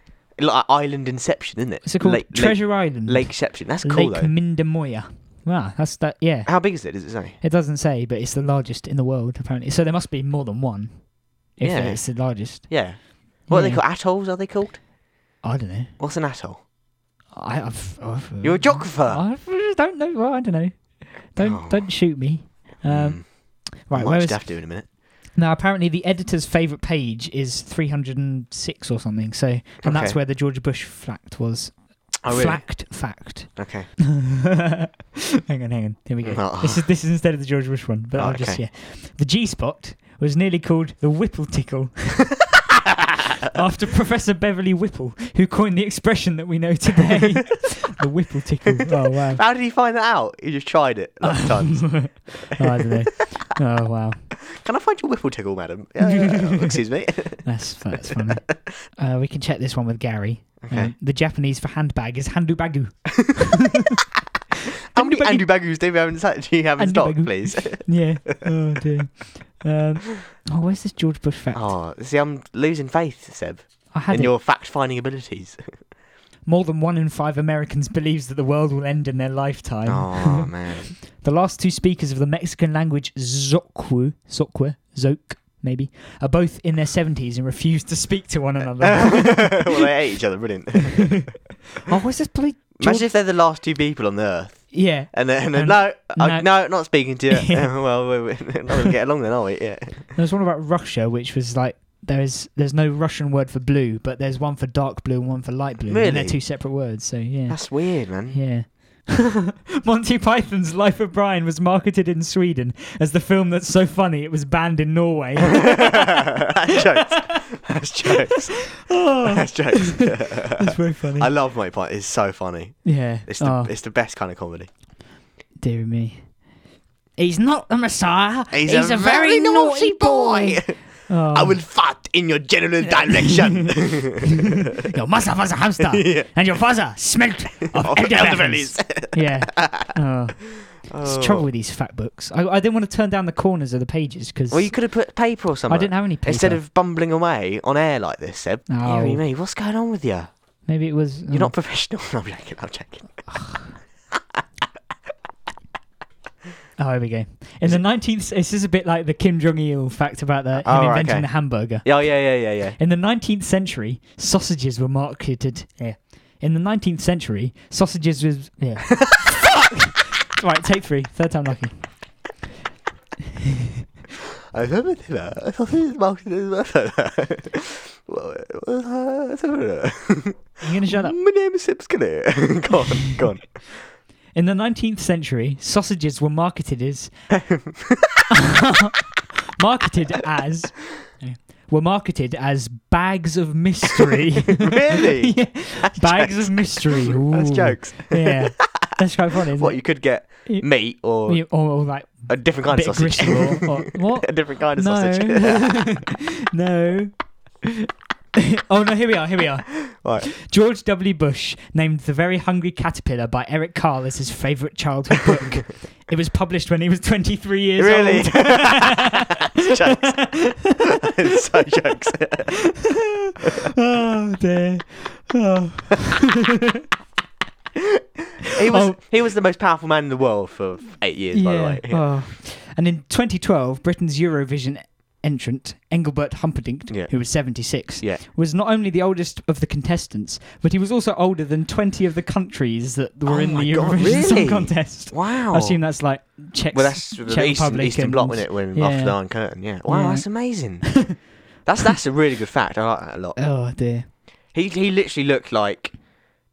Like island Inception, isn't it? It's called Lake, Treasure Island. Lake, Lakeception. That's cool Lake though. Mindemoya. Wow, that's that. Yeah, How big is it? Does it say? it doesn't say, but it's the largest in the world apparently. So there must be more than one. If Yeah. it's the largest. Yeah. What are they Yeah. called? Atolls? Are they called? I don't know. What's an atoll? I, I've, I've, You're a geographer. I don't know. Well, I don't know. Don't Oh. don't shoot me. Um, Mm. Right, where just is have to in a minute. now? Apparently, the editor's favorite page is 306 or something. So, and that's Okay. where the George Bush fact was. Oh, really? Fact, fact. Okay. hang on, hang on. Here we go. Oh. This is this is instead of the George Bush one, but Oh, I'll just okay. yeah. The G spot was nearly called the Whipple tickle. After Professor Beverly Whipple, who coined the expression that we know today, the Whipple tickle. Oh wow! How did he find that out? He just tried it lots of times. oh, I don't know. Oh wow, Can I find your whipple tickle, madam? Yeah, yeah, yeah. Excuse me. that's that's funny. Uh, we can check this one with Gary. Okay. Um, the Japanese for handbag is handubagu. How many Andy Andy Bagus do you have in, do you have in stock, please? Yeah. Oh dear. Um, oh, where's this George Bush fact? oh, see, I'm losing faith, Seb, I had in it. your fact-finding abilities. More than one in five Americans believes that the world will end in their lifetime. oh man. The last two speakers of the Mexican language, Zokwu, Zokwe, Zoke, maybe, are both in their 70s and refuse to speak to one another. well, they hate each other. Brilliant. oh, what's this bloody Imagine if they're the last two people on the earth, Yeah. and then, and then And- no, I, no. no, not speaking to you. Yeah. well, we're, we're not going to get along then, are we? Yeah. There's one about Russia, which was like, there's there's no Russian word for blue, but there's one for dark blue and one for light blue. And they're two separate words, so yeah. That's weird, man. Yeah. Monty Python's Life of Brian was marketed in Sweden as the film that's so funny it was banned in Norway. That's jokes. That's jokes. oh, That's jokes. that's very funny. I love Monty Python. It's so funny. yeah. It's the oh, it's the best kind of comedy. dear me. He's not the Messiah. He's, a, very naughty boy. Oh. I will fart in your general direction. Your mother was a hamster, Yeah. and your father smelt of Of elderberries. elderberries. yeah. Oh. It's Oh. trouble with these fat books. I, I didn't want to turn down the corners of the pages because Well, you could have put paper or something. I didn't have any paper. Instead of bumbling away on air like this, Seb. Oh. Deary me, what's going on with you? Maybe it was. You're not um, professional. I'm joking. I'm joking. Oh, here we go. In the 19th, this is a bit like the Kim Jong Il fact about the, him Oh, right, inventing okay. the hamburger. Yeah, oh, yeah, yeah, yeah, yeah. In the 19th century, sausages were marketed. Yeah. In the 19th century, sausages was. Yeah. Fuck! Right, take three. Third time lucky. I don't know. I thought it was marketed as well. You gonna shut up? My name is Seb Skinner. go on, go on. In the 19th century, sausages were marketed as marketed as were marketed as bags of mystery. Really? Yeah. Bags of mystery. That's jokes. Yeah, that's quite funny. What you could get meat or Yeah, or, or like a different kind of of sausage. or, or what? a different kind of no, sausage. no. oh no! Here we are. Here we are. right. George W. Bush named The Very Hungry Caterpillar by Eric Carle as his favourite childhood book. it was published when he was 23 years Really? old. It's jokes. it's so jokes. oh dear. Oh. he was Oh. he was the most powerful man in the world for eight years, by the way. Yeah. Oh. And in 2012, Britain's Eurovision entrant, Engelbert Humperdinck, Yeah. who was 76, Yeah. was not only the oldest of the contestants, but he was also older than 20 of the countries that were Oh in the God, Eurovision Song? Contest. Wow. I assume that's like Czech, well, that's the Czech Eastern, Eastern Bloc, wasn't it? When yeah. after the Iron Curtain, yeah. Wow, Yeah. that's amazing. that's that's a really good fact. I like that a lot. Oh dear. He he literally looked like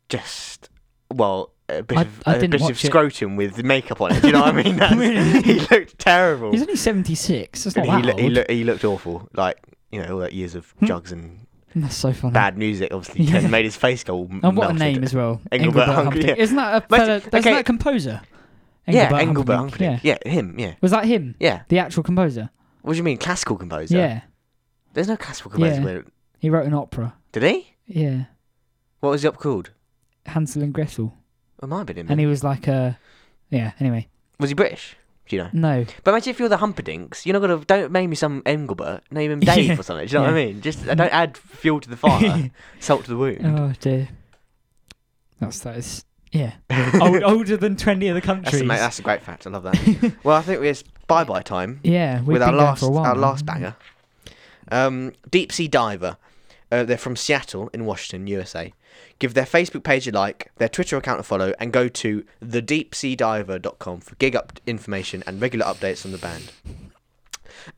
just well a bit I- of I a bit of watch it. scrotum with makeup on it. Do you know what I mean? Really? He looked terrible. He's only 76. That's not he, that loo- he, loo- he looked awful. Like you know all that years of Hmm. drugs and That's so funny. bad music obviously Yeah. made his face go. And what a name as well. Engelbert Humperdinck, Humperdinck. yeah. Isn't that a fella, isn't that a composer? Yeah, Engelbert Humperdinck, Humperdinck. Yeah. him. Yeah, Was that him? yeah. The actual composer? What do you mean classical composer? Yeah. There's no classical composer. Yeah. where- He wrote an opera. Did he? Yeah. What was the up called? Hansel and Gretel. It might have been him. And he was like a. Yeah, anyway. was he British? Do you know? No. But imagine if you're the Humperdinks, you're not gonna don't name me some Engelbert, name him Dave Yeah. or something. Do you know what I mean? Just don't add fuel to the fire, salt to the wound. Oh, dear. That's, that is. Yeah. Old, older than 20 of the that's, countries. a, that's a great fact. I love that. well, I think it's bye bye time yeah, we've with been our going last for a while. our last banger. Um, Deep Sea Diver. Uh, they're from Seattle in Washington, USA. Give their Facebook page a like, their Twitter account a follow, and go to thedeepseadiver.com for gig up information and regular updates on the band.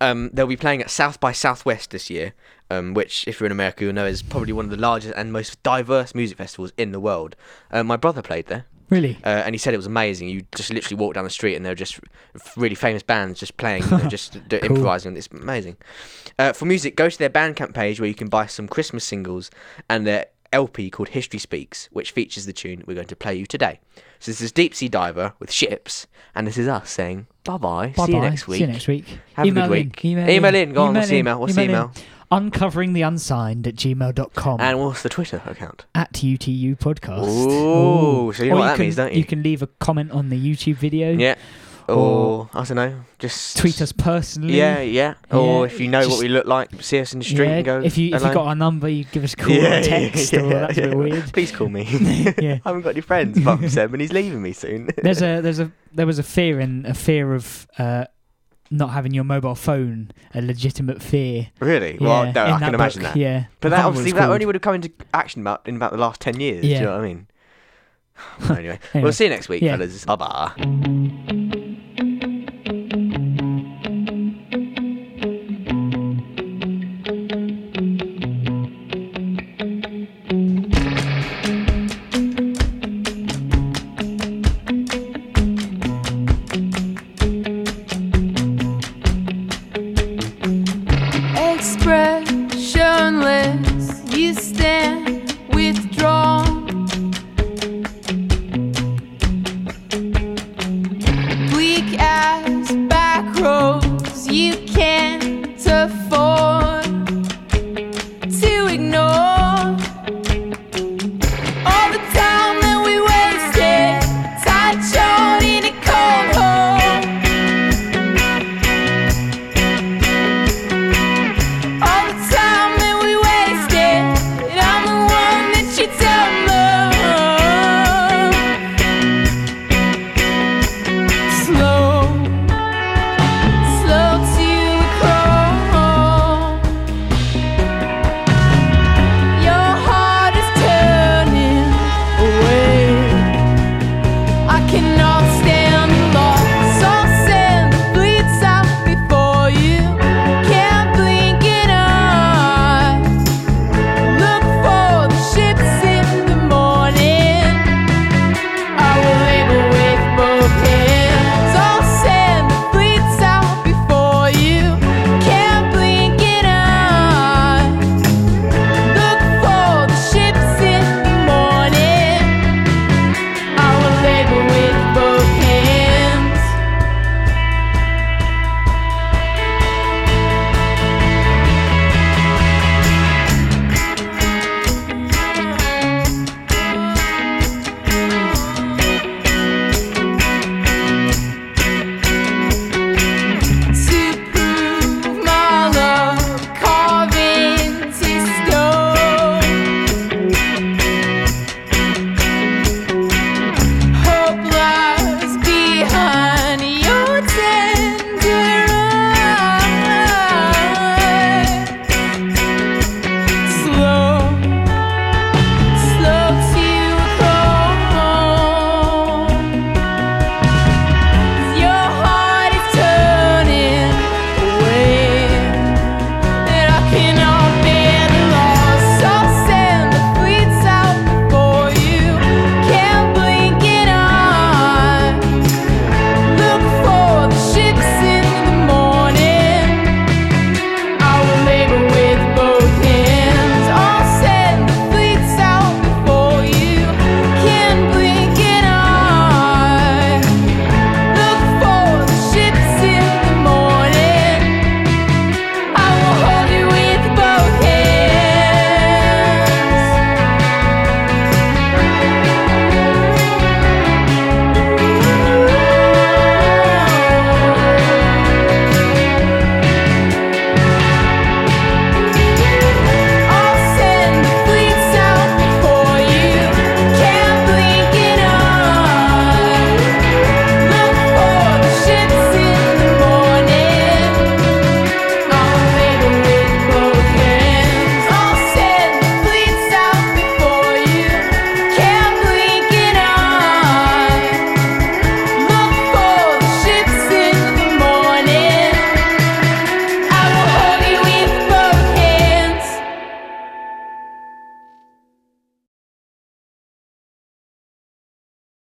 Um, they'll be playing at South by Southwest this year, um, which, if you're in America, you'll know is probably one of the largest and most diverse music festivals in the world. Uh, my brother played there, Really? uh, and he said it was amazing. You just literally walk down the street, and there were just really famous bands just playing, you know, just d- Cool. improvising. It's amazing. Uh, for music, go to their Bandcamp page where you can buy some Christmas singles and their LP called History Speaks, which features the tune we're going to play you today. So this is Deep Sea Diver with Ships, and this is us saying bye bye. See you next week. See you next week. Have a email good in, week. Email, Email in. Go on, what's the email? What's the in. email? Uncovering the unsigned at gmail.com. And what's the Twitter account? at UTU podcast. Ooh, so you know Or what that can, means, don't you? You can leave a comment on the YouTube video. Yeah. Or, Or I don't know, just Tweet us personally. Yeah, yeah. Or Yeah, if you know just- what we look like, see us in the street Yeah, and go. if you if you got our number, you give us a call Yeah, or text. yeah, or that's a bit weird. Please call me. Yeah. I haven't got any friends from Seb, and he's leaving me soon. There's a there's a there was a fear in a fear of uh, not having your mobile phone, a legitimate fear. really? Well, no, I can imagine that. Yeah, But that can't remember what obviously that only would have come into action about in about the last ten years. Do you Yeah. know what I mean? Anyway, Anyway. we'll see you next week, Yeah. fellas. Bye bye.